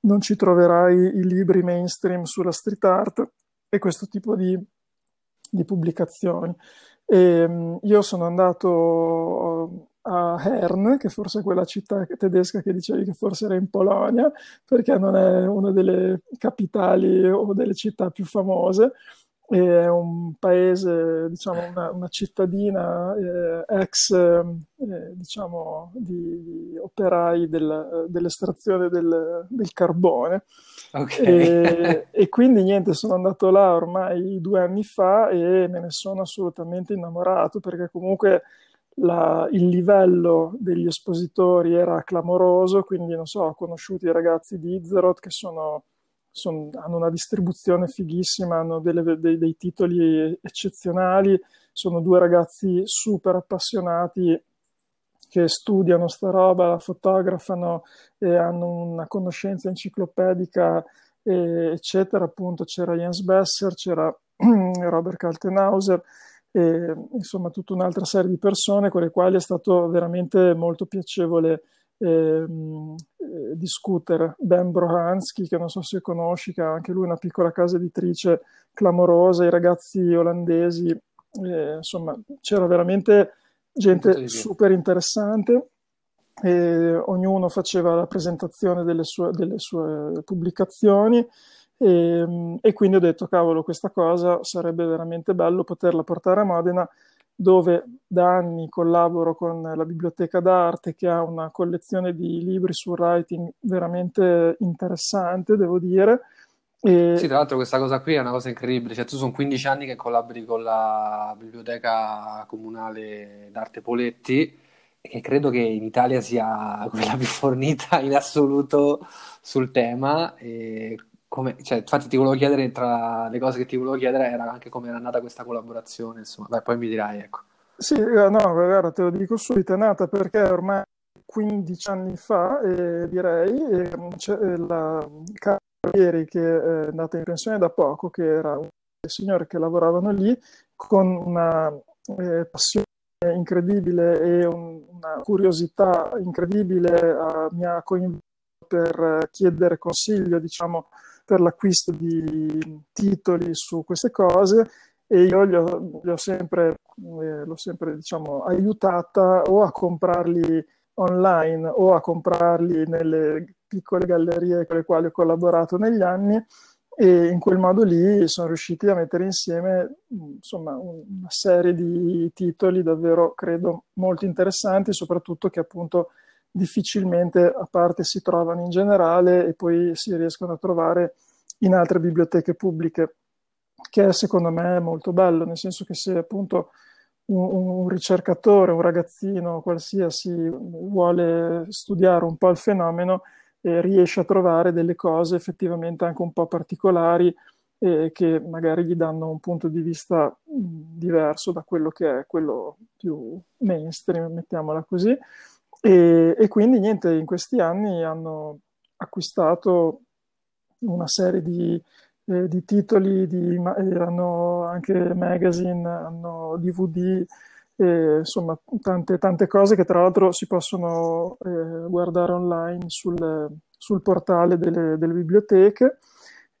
non ci troverai i libri mainstream sulla street art e questo tipo di, di pubblicazioni. E, ehm, io sono andato a Hern, che forse è quella città tedesca che dicevi che forse era in Polonia, perché non è una delle capitali o delle città più famose, è un paese, diciamo, una, una cittadina eh, ex, eh, diciamo, di, di operai del, dell'estrazione del, del carbone. Okay. E, e, quindi niente, sono andato là ormai due anni fa e me ne sono assolutamente innamorato perché comunque la, il livello degli espositori era clamoroso, quindi non so, ho conosciuto i ragazzi di Izerot che sono, sono, hanno una distribuzione fighissima, hanno delle, dei, dei titoli eccezionali, sono due ragazzi super appassionati che studiano sta roba, la fotografano e hanno una conoscenza enciclopedica, e, eccetera. Appunto c'era Jens Besser, c'era Robert Kaltenhauser, e, insomma tutta un'altra serie di persone con le quali è stato veramente molto piacevole eh, eh, discutere. Ben Brohansky, che non so se conosci, che ha anche lui una piccola casa editrice clamorosa, i ragazzi olandesi, eh, insomma c'era veramente gente super interessante. Ognuno faceva la presentazione delle sue, delle sue pubblicazioni e, ehm, e, quindi ho detto, cavolo, questa cosa sarebbe veramente bello poterla portare a Modena, dove da anni collaboro con la Biblioteca d'Arte, che ha una collezione di libri sul writing veramente interessante, devo dire. E... Sì, tra l'altro questa cosa qui è una cosa incredibile, cioè tu sono 15 anni che collabori con la Biblioteca Comunale d'Arte Poletti che credo che in Italia sia quella più fornita in assoluto sul tema e come, cioè, infatti ti volevo chiedere, tra le cose che ti volevo chiedere era anche come era nata questa collaborazione, insomma, Beh, poi mi dirai, ecco. Sì, eh, no, guarda, te lo dico subito, è nata perché ormai 15 anni fa, eh, direi, c'è eh, la Carrieri che è andata in pensione da poco, che era un signore che lavoravano lì, con una eh, passione incredibile e un, una curiosità incredibile, eh, mi ha coinvolto per chiedere consiglio, diciamo, per l'acquisto di titoli su queste cose e io gli ho, gli ho sempre, eh, l'ho sempre diciamo, aiutata o a comprarli online o a comprarli nelle piccole gallerie con le quali ho collaborato negli anni e in quel modo lì sono riusciti a mettere insieme insomma, una serie di titoli davvero credo molto interessanti soprattutto che appunto difficilmente a parte si trovano in generale e poi si riescono a trovare in altre biblioteche pubbliche, che è secondo me molto bello, nel senso che se appunto un, un ricercatore, un ragazzino qualsiasi vuole studiare un po' il fenomeno, eh, riesce a trovare delle cose effettivamente anche un po' particolari eh, che magari gli danno un punto di vista diverso da quello che è quello più mainstream, mettiamola così. E, e, quindi niente, in questi anni hanno acquistato una serie di, eh, di titoli, di, eh, hanno anche magazine, hanno DVD, eh, insomma tante, tante, cose che tra l'altro si possono eh, guardare online sul, sul portale delle, delle biblioteche.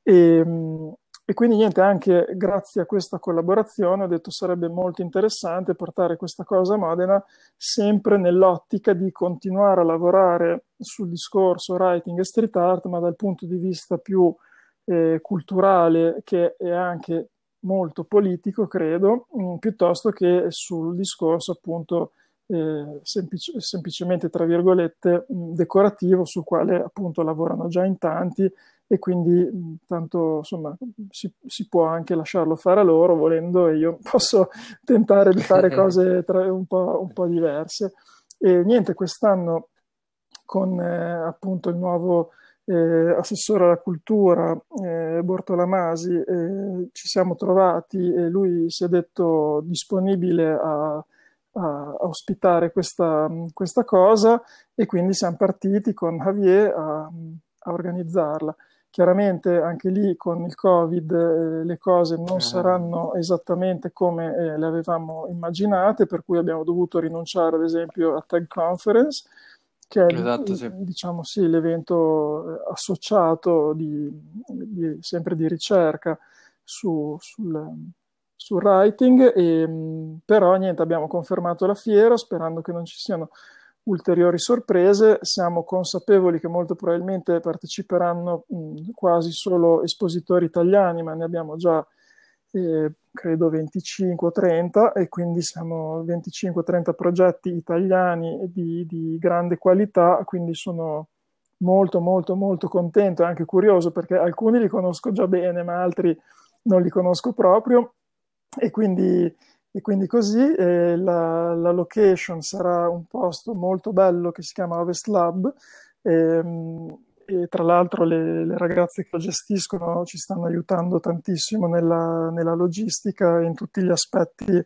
E, e quindi niente, anche grazie a questa collaborazione ho detto sarebbe molto interessante portare questa cosa a Modena sempre nell'ottica di continuare a lavorare sul discorso writing e street art, ma dal punto di vista più eh, culturale che è anche molto politico, credo, mh, mm, piuttosto che sul discorso appunto eh, semplic- semplicemente tra virgolette mh, mm, decorativo sul quale appunto lavorano già in tanti e quindi tanto insomma si, si, può anche lasciarlo fare a loro volendo e io posso tentare di fare cose tra, un, po', un, po', diverse. E niente, quest'anno con eh, appunto il nuovo eh, assessore alla cultura eh, Bortolamasi eh, ci siamo trovati e lui si è detto disponibile a, a, ospitare questa, questa, cosa e quindi siamo partiti con Javier a, a organizzarla Chiaramente anche lì con il Covid eh, le cose non uh-huh. saranno esattamente come eh, le avevamo immaginate, per cui abbiamo dovuto rinunciare ad esempio a Tag Conference, che è esatto, sì. diciamo, sì, l'evento eh, associato di, di, sempre di ricerca su, sul, sul writing, e, però niente, abbiamo confermato la fiera sperando che non ci siano ulteriori sorprese. Siamo consapevoli che molto probabilmente parteciperanno quasi solo espositori italiani, ma ne abbiamo già eh, credo 25 o 30 e quindi siamo 25-30 progetti italiani di, di, grande qualità, quindi sono molto molto molto contento e anche curioso perché alcuni li conosco già bene, ma altri non li conosco proprio e quindi e quindi così eh, la, la, location sarà un posto molto bello che si chiama Ovest Lab ehm, e tra l'altro le, le, ragazze che lo gestiscono ci stanno aiutando tantissimo nella, nella logistica e in tutti gli aspetti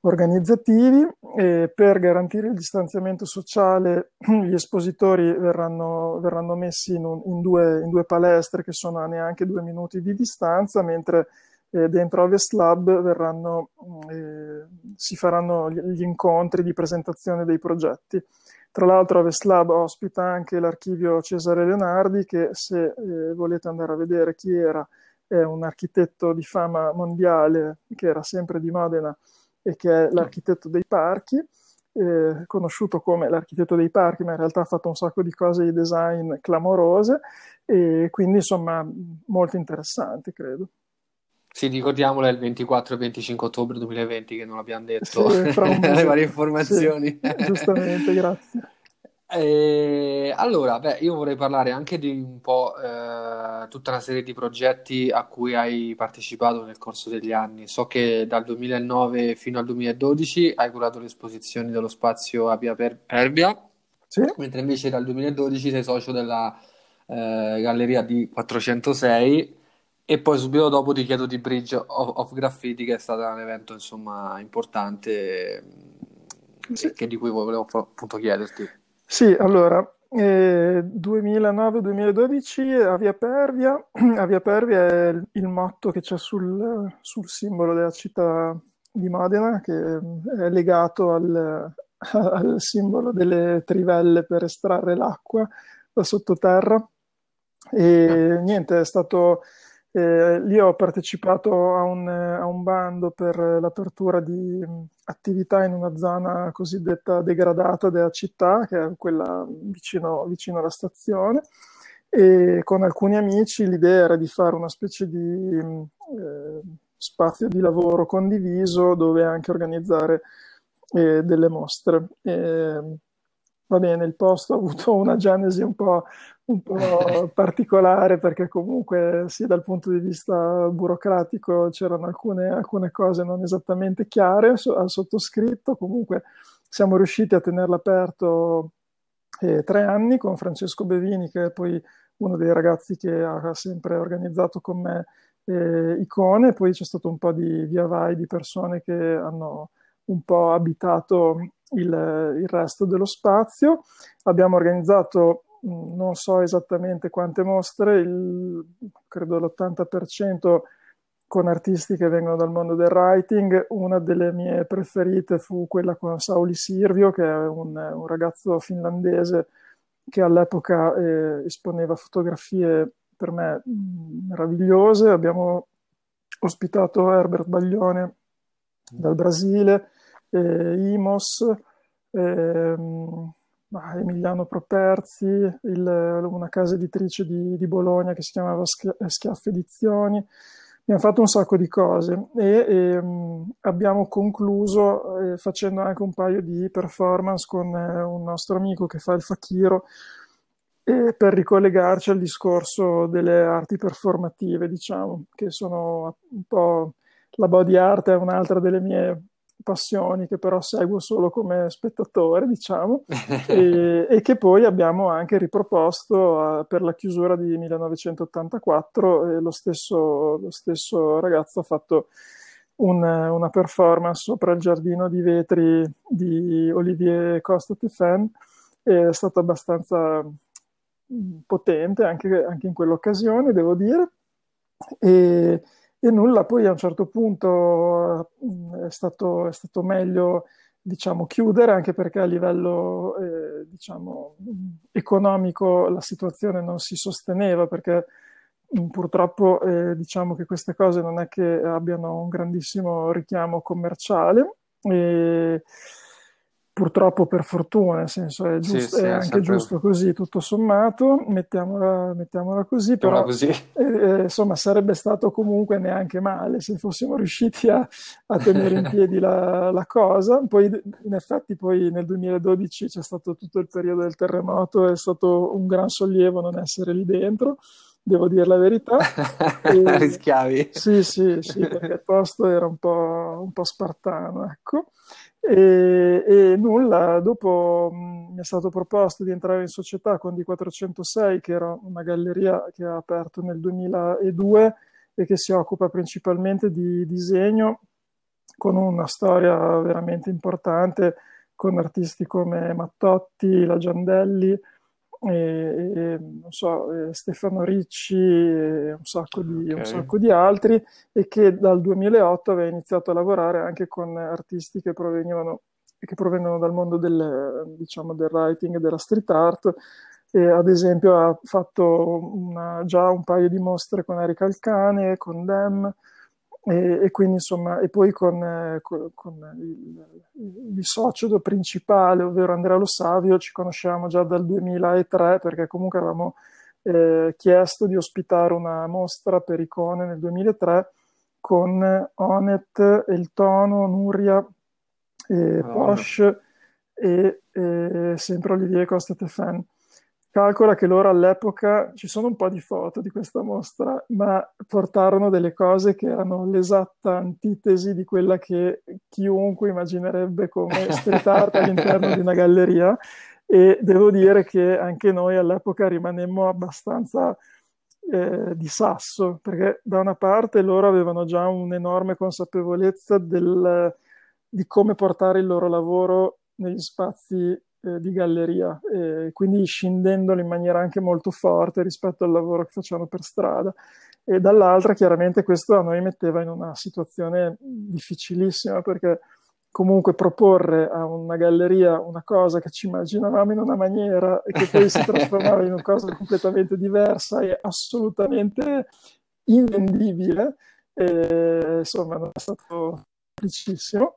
organizzativi e per garantire il distanziamento sociale gli espositori verranno, verranno messi in, un, in, due, in, due, palestre che sono a neanche due minuti di distanza mentre eh, dentro Ovest Lab verranno, eh, si faranno gli incontri di presentazione dei progetti. Tra l'altro Ovest Lab ospita anche l'archivio Cesare Leonardi che se eh, volete andare a vedere chi era, è un architetto di fama mondiale che era sempre di Modena e che è l'architetto dei parchi. Eh, conosciuto come l'architetto dei parchi, ma in realtà ha fatto un sacco di cose di design clamorose e quindi insomma molto interessanti, credo. Sì, ricordiamolo, è il 24 e 25 ottobre 2020 che non abbiamo detto sì, le varie informazioni. Sì, giustamente, grazie. E, allora, beh, io vorrei parlare anche di un po' eh, tutta una serie di progetti a cui hai partecipato nel corso degli anni. So che dal 2009 fino al 2012 hai curato le esposizioni dello spazio a Via per- Perbia, sì. mentre invece dal 2012 sei socio della eh, Galleria di 406 e poi subito dopo ti chiedo di Bridge of, of Graffiti, che è stato un evento insomma importante sì. che, di cui volevo appunto chiederti. Sì, allora, eh, 2009-2012 a Via Pervia, a Via Pervia è il, il motto che c'è sul, sul, simbolo della città di Modena, che è legato al, al simbolo delle trivelle per estrarre l'acqua da sottoterra. E ah. niente, è stato eh, lì ho partecipato a un, a un, bando per l'apertura di attività in una zona cosiddetta degradata della città, che è quella vicino, vicino alla stazione, e con alcuni amici l'idea era di fare una specie di eh, spazio di lavoro condiviso dove anche organizzare eh, delle mostre. E, va bene, il posto ha avuto una genesi un po', un po' particolare perché comunque sia dal punto di vista burocratico c'erano alcune, alcune cose non esattamente chiare al sottoscritto, comunque siamo riusciti a tenerlo aperto eh, tre anni con Francesco Bevini che è poi uno dei ragazzi che ha sempre organizzato con me eh, icone, poi c'è stato un po' di via vai di persone che hanno un po' abitato il, il resto dello spazio. Abbiamo organizzato non so esattamente quante mostre, il, credo l'80% con artisti che vengono dal mondo del writing. Una delle mie preferite fu quella con Sauli Sirvio, che è un, un ragazzo finlandese che all'epoca eh, esponeva fotografie per me mh, meravigliose. Abbiamo ospitato Herbert Baglione dal Brasile, eh, Imos. Eh, Emiliano Properzi, il, una casa editrice di, di, Bologna che si chiamava Schiaff Edizioni. Abbiamo fatto un sacco di cose e, e um, abbiamo concluso eh, facendo anche un paio di performance con eh, un nostro amico che fa il fakiro eh, per ricollegarci al discorso delle arti performative, diciamo, che sono un po' la body art è un'altra delle mie passioni che però seguo solo come spettatore, diciamo, e, e, che poi abbiamo anche riproposto uh, per la chiusura di 1984 e lo stesso, lo stesso ragazzo ha fatto un, una performance sopra il giardino di vetri di Olivier Costa Tiffen è stato abbastanza potente anche, anche, in quell'occasione, devo dire. E, e, nulla, poi a un certo punto è stato, è stato meglio diciamo, chiudere anche perché a livello eh, diciamo, economico la situazione non si sosteneva perché mh, purtroppo eh, diciamo che queste cose non è che abbiano un grandissimo richiamo commerciale. E, purtroppo per fortuna, nel senso è, giusto, sì, sì, è anche sempre... giusto così, tutto sommato, mettiamola, mettiamola così, però così. Eh, eh, insomma sarebbe stato comunque neanche male se fossimo riusciti a, a tenere in piedi la, la, cosa. Poi in effetti poi nel 2012 c'è stato tutto il periodo del terremoto, è stato un gran sollievo non essere lì dentro. Devo dire la verità. E, Rischiavi? Sì, sì, sì, perché il posto era un po', un po spartano, ecco. E, e, nulla, dopo mh, mi è stato proposto di entrare in società con D406, che era una galleria che ha aperto nel 2002 e che si occupa principalmente di disegno, con una storia veramente importante, con artisti come Mattotti, La Giandelli, e, e, non so, Stefano Ricci e un sacco, di, okay. un sacco di altri e che dal 2008 aveva iniziato a lavorare anche con artisti che provenivano che provengono dal mondo del, diciamo, del writing e della street art e ad esempio ha fatto una, già un paio di mostre con Erika Alcane, con Dem e, e, quindi insomma, e poi con, eh, con, con il, il, socio principale, ovvero Andrea Lo Savio, ci conosciamo già dal 2003 perché comunque avevamo eh, chiesto di ospitare una mostra per icone nel 2003 con Onet, El Tono, Nuria, eh, oh. E, e sempre Olivier Costa Tefan. Calcola che loro all'epoca, ci sono un po' di foto di questa mostra, ma portarono delle cose che erano l'esatta antitesi di quella che chiunque immaginerebbe come street art all'interno di una galleria. E devo dire che anche noi all'epoca rimanemmo abbastanza eh, di sasso, perché da una parte loro avevano già un'enorme consapevolezza del, di come portare il loro lavoro negli spazi eh, di galleria, e quindi scendendolo in maniera anche molto forte rispetto al lavoro che facciamo per strada. E dall'altra, chiaramente, questo a noi metteva in una situazione difficilissima perché comunque proporre a una galleria una cosa che ci immaginavamo in una maniera e che poi si trasformava in una cosa completamente diversa è assolutamente invendibile. E, insomma, non è stato semplicissimo.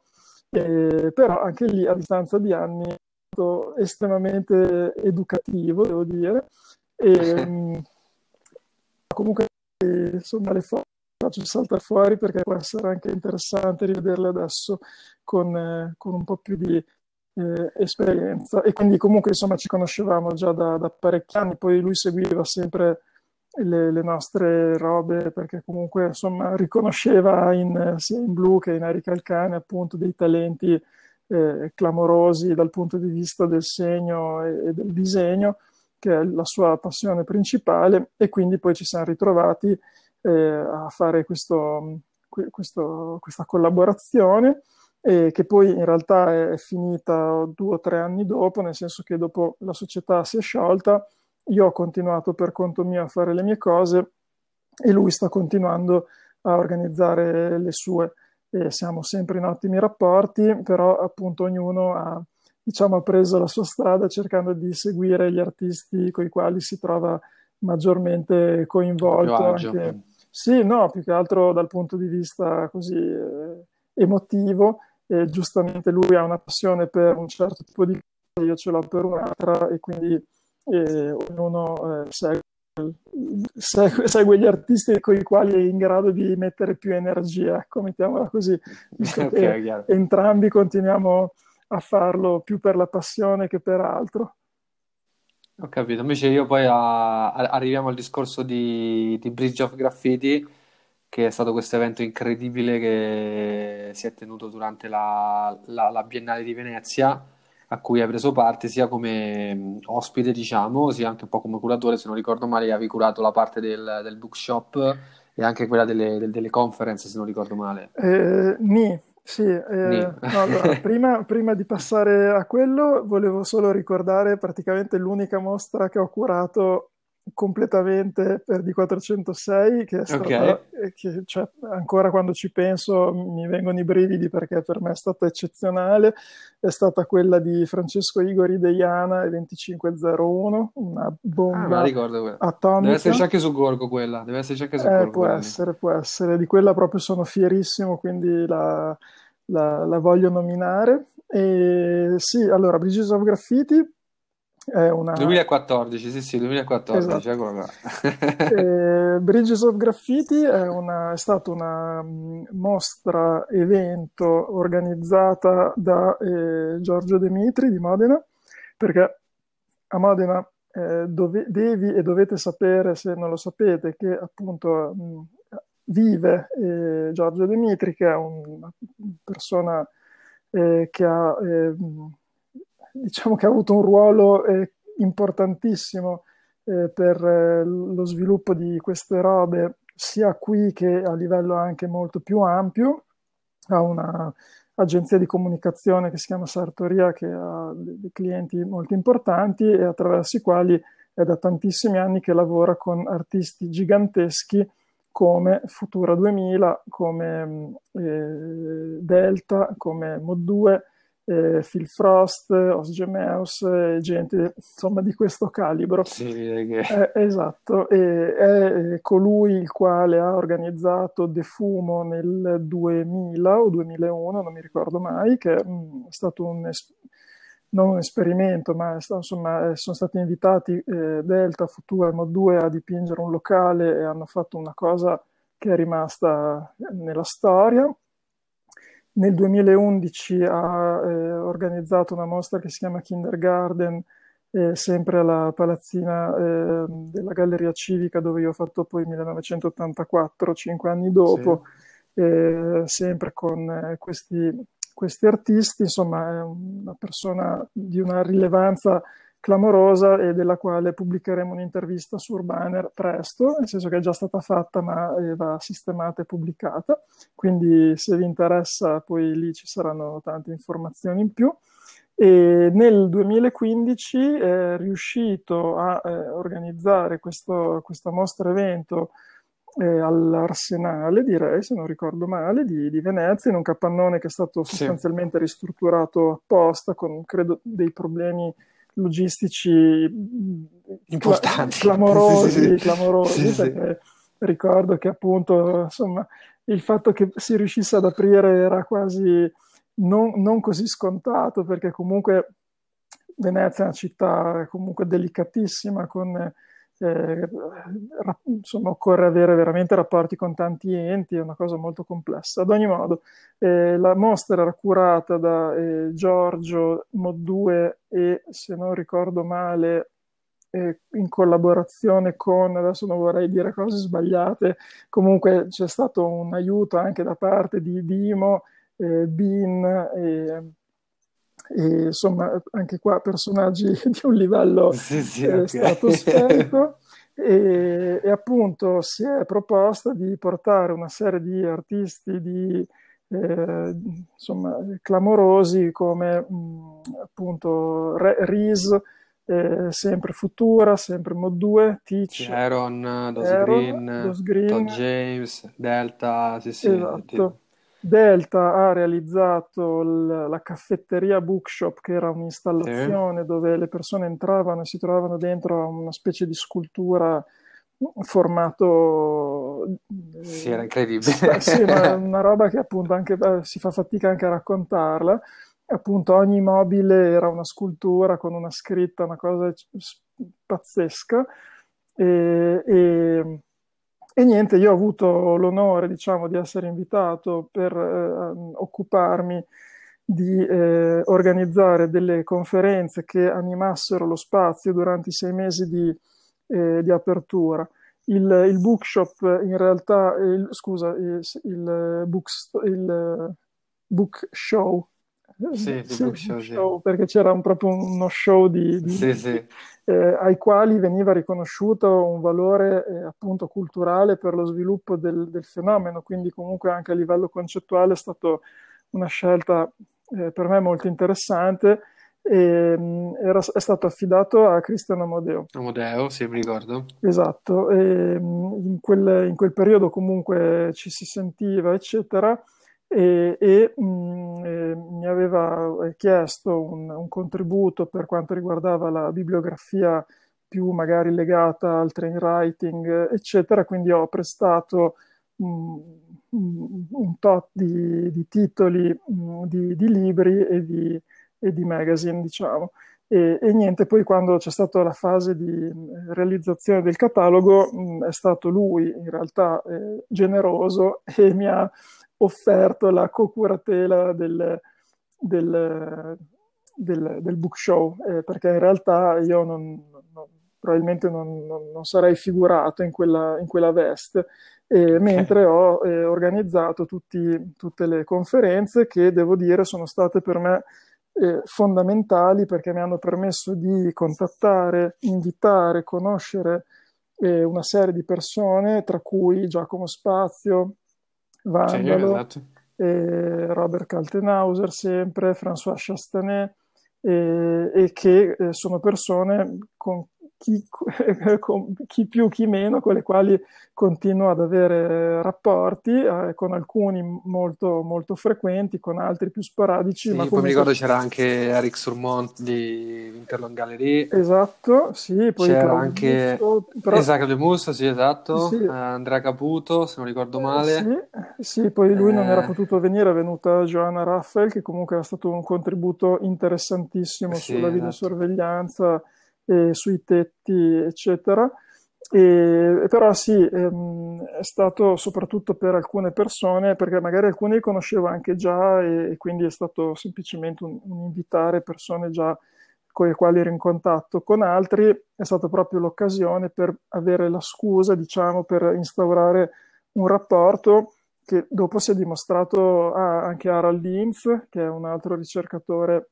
Eh, però anche lì a distanza di anni stato estremamente educativo, devo dire. E, mm, comunque, insomma, le foto faccio saltare fuori perché può essere anche interessante rivederle adesso con, eh, con un po' più di eh, esperienza. E quindi comunque, insomma, ci conoscevamo già da, da parecchi anni, poi lui seguiva sempre le, le, nostre robe perché comunque, insomma, riconosceva in, sia in Blue che in Erika Alcane appunto dei talenti eh, clamorosi dal punto di vista del segno e, e, del disegno, che è la sua passione principale, e quindi poi ci siamo ritrovati eh, a fare questo, questo, questa collaborazione. Eh, che poi in realtà è, è finita due o tre anni dopo, nel senso che dopo la società si è sciolta, io ho continuato per conto mio a fare le mie cose e lui sta continuando a organizzare le sue e siamo sempre in ottimi rapporti, però appunto ognuno ha, diciamo, ha preso la sua strada cercando di seguire gli artisti con i quali si trova maggiormente coinvolto. Anche, sì, no, più che altro dal punto di vista così eh, emotivo. E giustamente lui ha una passione per un certo tipo di cosa, io ce l'ho per un'altra e quindi eh, ognuno eh, segue segue, segue, gli artisti con i quali è in grado di mettere più energia, ecco, mettiamola così. Okay, entrambi continuiamo a farlo più per la passione che per altro. Ho capito, invece io poi a, a, arriviamo al discorso di, di Bridge of Graffiti, che è stato questo evento incredibile che si è tenuto durante la, la, la Biennale di Venezia a cui hai preso parte sia come ospite, diciamo, sia anche un po' come curatore. Se non ricordo male, avevi curato la parte del, del bookshop e anche quella delle, del, delle conference, se non ricordo male. Eh, nì, Sì, eh, Ni. no, allora, prima, prima di passare a quello, volevo solo ricordare praticamente l'unica mostra che ho curato completamente per D406, che è stata, eh, che, cioè, ancora quando ci penso mi vengono i brividi perché per me è stata eccezionale, è stata quella di Francesco Igori Deiana e 2501, una ah, bomba ricordo quella. Deve esserci atomica. anche su Gorgo quella, deve esserci anche su Eh, Gorgo può lì. essere, può essere. Di quella proprio sono fierissimo, quindi la, la- la voglio nominare. E sì, allora, Bridges of Graffiti è una... 2014, sì, sì, 2014, Esatto. eccola qua. Eh, Bridges of Graffiti è, una- è stata una mh, mostra evento organizzata da eh, Giorgio De Mitri di Modena, perché a Modena eh, dove- devi e dovete sapere, se non lo sapete, che appunto mh, vive eh, Giorgio De Mitri, che è una persona eh, che ha, eh, mh, diciamo che ha avuto un ruolo eh, importantissimo eh, per eh, lo sviluppo di queste robe, sia qui che a livello anche molto più ampio. Ha una agenzia di comunicazione che si chiama Sartoria, che ha dei clienti molto importanti e attraverso i quali è da tantissimi anni che lavora con artisti giganteschi come Futura 2000, come mh, eh, Delta, come Mod 2, eh, Phil Frost, Osgemeus, eh, gente insomma di questo calibro. Sì, che... Eh, esatto, e è eh, colui il quale ha organizzato De Fumo nel 2000 o 2001, non mi ricordo mai, che mh, è stato un, es- non un esperimento, ma insomma, eh, sono stati invitati eh, Delta, Futura e Mod 2 a dipingere un locale e hanno fatto una cosa che è rimasta nella storia. Nel 2011 ha eh, organizzato una mostra che si chiama Kindergarten, eh, sempre alla palazzina eh, della Galleria Civica, dove io ho fatto poi 1984, cinque anni Sì. dopo, eh, sempre con eh, questi, questi artisti. Insomma, è una persona di una rilevanza clamorosa e della quale pubblicheremo un'intervista su Urbaner presto, nel senso che è già stata fatta, ma eh, va sistemata e pubblicata. Quindi se vi interessa, poi lì ci saranno tante informazioni in più. E nel 2015 è riuscito a eh, organizzare questo, questa mostra evento eh, all'Arsenale, direi, se non ricordo male, di, di Venezia, in un capannone che è stato Sì, sostanzialmente ristrutturato apposta, con credo dei problemi logistici cla- importanti. Clamorosi, sì. Sì, clamorosi, perché ricordo che appunto, insomma, il fatto che si riuscisse ad aprire era quasi non, non così scontato, perché comunque Venezia è una città comunque delicatissima, con, eh, insomma, occorre avere veramente rapporti con tanti enti, è una cosa molto complessa. Ad ogni modo, eh, la mostra era curata da eh, Giorgio Mod2 e, se non ricordo male, eh, in collaborazione con, adesso non vorrei dire cose sbagliate, comunque c'è stato un aiuto anche da parte di Dimo, eh, Bean e, e, insomma anche qua personaggi di un livello Sì, sì, eh, ok. stratosferico e, e appunto si è proposta di portare una serie di artisti di eh, insomma clamorosi come mh, appunto Re- Reese, eh, sempre Futura, sempre Mod 2, Sì, Teach, Aaron, Dos Aaron, Green, Dos Todd Green, James, Delta, sì, sì, Esatto. Delta ha realizzato l- la caffetteria Bookshop, che era sì, un'installazione dove le persone entravano e si trovavano dentro a una specie di scultura mm, formato sì, era eh, incredibile. sì, ma una roba che appunto anche eh, si fa fatica anche a raccontarla. Appunto, ogni mobile era una scultura con una scritta, una cosa pazzesca. E, e- e niente, io ho avuto l'onore, diciamo, di essere invitato per eh, occuparmi di eh, organizzare delle conferenze che animassero lo spazio durante i sei mesi di, eh, di apertura. Il, il bookshop, in realtà, il- scusa, il, il book, il book show, Sì, sì, show, show, perché c'era un- proprio uno show di, di eh, ai quali veniva riconosciuto un valore eh, appunto culturale per lo sviluppo del, del fenomeno, quindi comunque anche a livello concettuale è stato una scelta eh, per me molto interessante. E, mm, era, è stato affidato a Cristiano Amodeo. Amodeo, sì, mi ricordo. Esatto, e, mm, in, quel, in quel periodo comunque ci si sentiva, eccetera e, e, mh, mm, e, mi aveva chiesto un, un, contributo per quanto riguardava la bibliografia più magari legata al train writing, eccetera, quindi ho prestato un, un tot di, di titoli di, di, libri e di, e di magazine, diciamo. E, e, niente, poi quando c'è stata la fase di realizzazione del catalogo, mh, è stato lui in realtà eh, generoso e mi ha offerto la co-curatela del, del, del, del book show, eh, perché in realtà io non, non, probabilmente non, non, sarei figurato in quella, in quella veste, eh, mentre ho eh, organizzato tutti, tutte le conferenze che devo dire sono state per me eh, fondamentali perché mi hanno permesso di contattare, invitare, conoscere eh, una serie di persone, tra cui Giacomo Spazio, Vandalo, esatto. Robert Kaltenhauser sempre, François Chastanet, e, e che eh, sono persone con chi, chi, più, chi meno, con le quali continuo ad avere rapporti, eh, con alcuni molto, molto frequenti, con altri più sporadici. Sì, ma poi mi ricordo c'era anche Eric Surmont di Interlon Gallery. Esatto, sì. Poi c'era anche Musso, però... Esatto, De Musso, sì, esatto. Sì. Uh, Andrea Caputo, se non ricordo male. Sì, sì poi lui eh... non era potuto venire, è venuta Joanna Raphael, che comunque era stato un contributo interessantissimo sì, sulla esatto. videosorveglianza eh, sui tetti, eccetera. E, però sì, ehm, è stato soprattutto per alcune persone, perché magari alcune li conoscevo anche già e, e quindi è stato semplicemente un, un, invitare persone già con le quali ero in contatto. Con altri è stata proprio l'occasione per avere la scusa, diciamo, per instaurare un rapporto che dopo si è dimostrato ah, anche Harald Linz, che è un altro ricercatore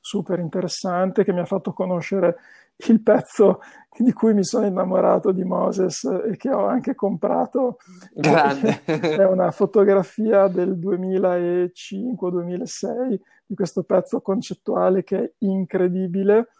super interessante che mi ha fatto conoscere il pezzo di cui mi sono innamorato di Moses e che ho anche comprato. Grande. È una fotografia del 2005-2006 di questo pezzo concettuale che è incredibile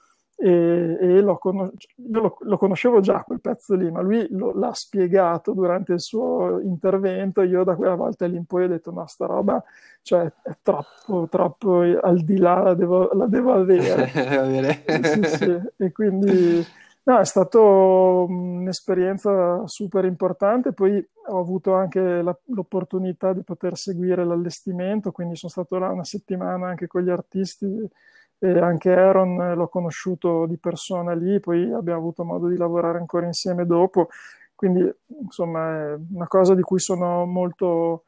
e, e lo, con- lo, lo, conoscevo già quel pezzo lì, ma lui lo, l'ha spiegato durante il suo intervento. Io da quella volta lì in poi ho detto: No, sta roba cioè, è troppo, troppo al di là, la devo, la devo avere. sì, sì. E quindi no, è stata un'esperienza super importante. Poi ho avuto anche la, l'opportunità di poter seguire l'allestimento, quindi sono stato là una settimana anche con gli artisti e anche Aaron l'ho conosciuto di persona lì, poi abbiamo avuto modo di lavorare ancora insieme dopo, quindi insomma è una cosa di cui sono molto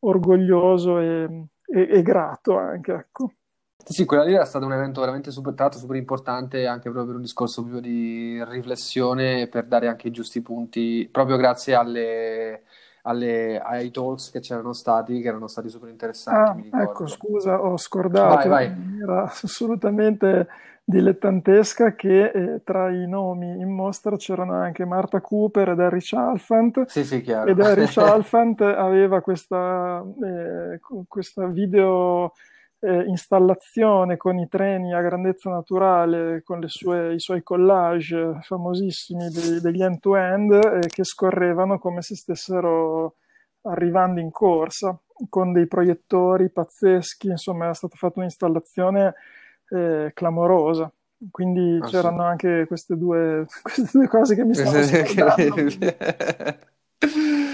orgoglioso e, e, e grato anche. Ecco. Sì, quella lì era stato un evento veramente super, super importante anche proprio per un discorso di riflessione per dare anche i giusti punti, proprio grazie alle, alle, ai talks che c'erano stati, che erano stati super interessanti. Ah, ecco, scusa, ho scordato, vai, vai. era assolutamente dilettantesca che eh, tra i nomi in mostra c'erano anche Marta Cooper ed Harry Chalfant. Sì, sì, chiaro. Ed Harry Chalfant aveva questa, eh, questa video eh, installazione con i treni a grandezza naturale, con sue, i suoi collage famosissimi de, degli end-to-end eh, che scorrevano come se stessero arrivando in corsa, con dei proiettori pazzeschi, insomma era stata fatta un'installazione eh, clamorosa. Quindi ah, c'erano sì. anche queste due, queste due, cose che mi stanno scordando.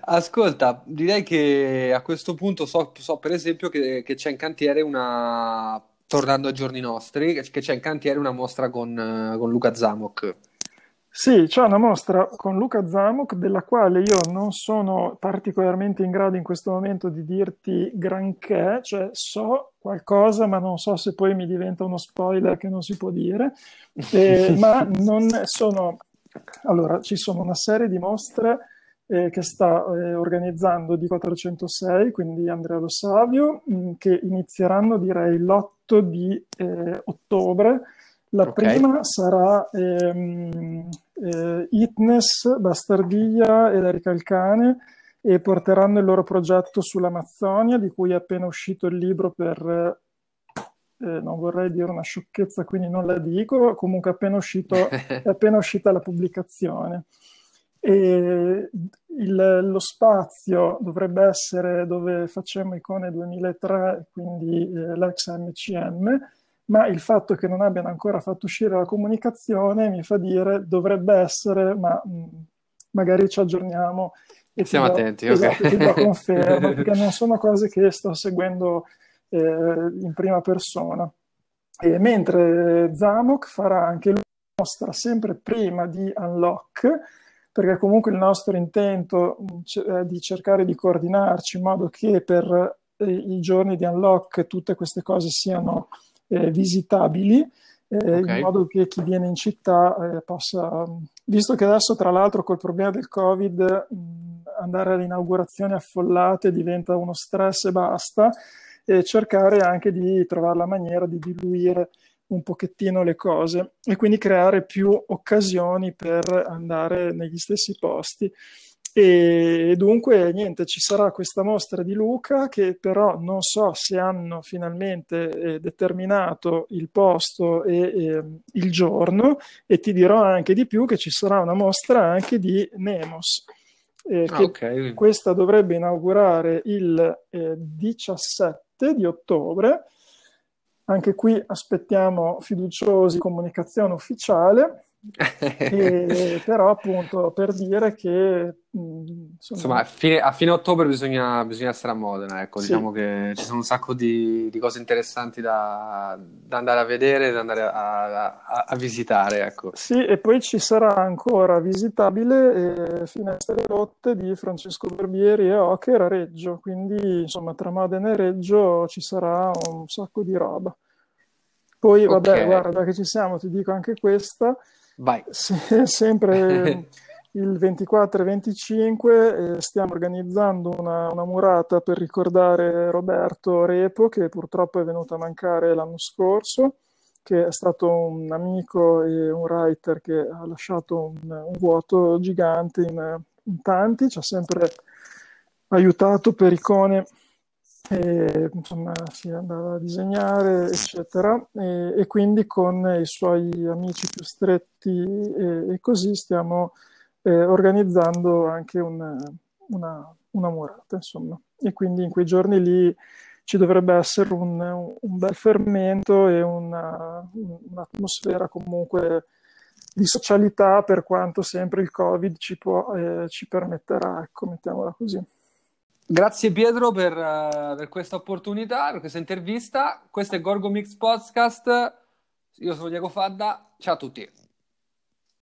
Ascolta, direi che a questo punto so, so per esempio che, che, c'è in cantiere una, tornando ai giorni nostri, che c'è in cantiere una mostra con, con Luca Zamok. Sì, c'è una mostra con Luca Zamok della quale io non sono particolarmente in grado in questo momento di dirti granché, cioè so qualcosa ma non so se poi mi diventa uno spoiler che non si può dire, eh, ma non sono... Allora, ci sono una serie di mostre eh, che sta eh, organizzando D406, quindi Andrea Lo Savio, mh, mm, che inizieranno direi l'8 di eh, ottobre. La okay. prima sarà ehm, eh, Itness, Bastardiglia e la Ricalcane, e porteranno il loro progetto sull'Amazzonia, di cui è appena uscito il libro per eh, non vorrei dire una sciocchezza, quindi non la dico, comunque appena uscito, è appena uscita la pubblicazione. E il, lo spazio dovrebbe essere dove facciamo Icone 2003, quindi eh, l'ex MCM, ma il fatto che non abbiano ancora fatto uscire la comunicazione mi fa dire dovrebbe essere, ma mh, magari ci aggiorniamo. E Siamo do, attenti, esatto, ok. Ti do conferma, perché non sono cose che sto seguendo eh, in prima persona. E mentre Zamok farà anche lui mostra sempre prima di Unlock, perché comunque il nostro intento è di cercare di coordinarci in modo che per eh, i giorni di Unlock tutte queste cose siano eh, visitabili, eh, okay. in modo che chi viene in città eh, possa, visto che adesso tra l'altro col problema del Covid mh, andare alle inaugurazioni affollate diventa uno stress e basta, e cercare anche di trovare la maniera di diluire un pochettino le cose e quindi creare più occasioni per andare negli stessi posti. E dunque, niente, ci sarà questa mostra di Luca che però non so se hanno finalmente eh, determinato il posto e eh, il giorno e ti dirò anche di più che ci sarà una mostra anche di Nemos. Eh, ah, okay. Questa dovrebbe inaugurare il 17 7 di ottobre. Anche qui aspettiamo fiduciosi comunicazione ufficiale. E, però appunto per dire che insomma, insomma a, fine, a, fine, ottobre bisogna, bisogna essere a Modena ecco sì. diciamo che ci sono un sacco di, di cose interessanti da, da, andare a vedere da andare a, a, a, visitare ecco sì e poi ci sarà ancora visitabile eh, Finestre Rotte di Francesco Barbieri e Ocher a Reggio quindi insomma tra Modena e Reggio ci sarà un sacco di roba poi vabbè okay. guarda che ci siamo ti dico anche questa Vai. Se, sempre il 24 e 25 eh, stiamo organizzando una, una, murata per ricordare Roberto Repo, che purtroppo è venuto a mancare l'anno scorso, che è stato un amico e un writer che ha lasciato un, un vuoto gigante in, in tanti, ci ha sempre aiutato per icone e, insomma si andava a disegnare eccetera. E, e, quindi con i suoi amici più stretti e, e così stiamo eh, organizzando anche una, una, una, murata insomma. E quindi in quei giorni lì ci dovrebbe essere un, un bel fermento e una, un'atmosfera comunque di socialità per quanto sempre il covid ci, può, eh, ci permetterà ecco mettiamola così Grazie Pietro per, uh, per, questa opportunità, per questa intervista. Questo è Gorgo Mix Podcast. Io sono Diego Fadda. Ciao a tutti.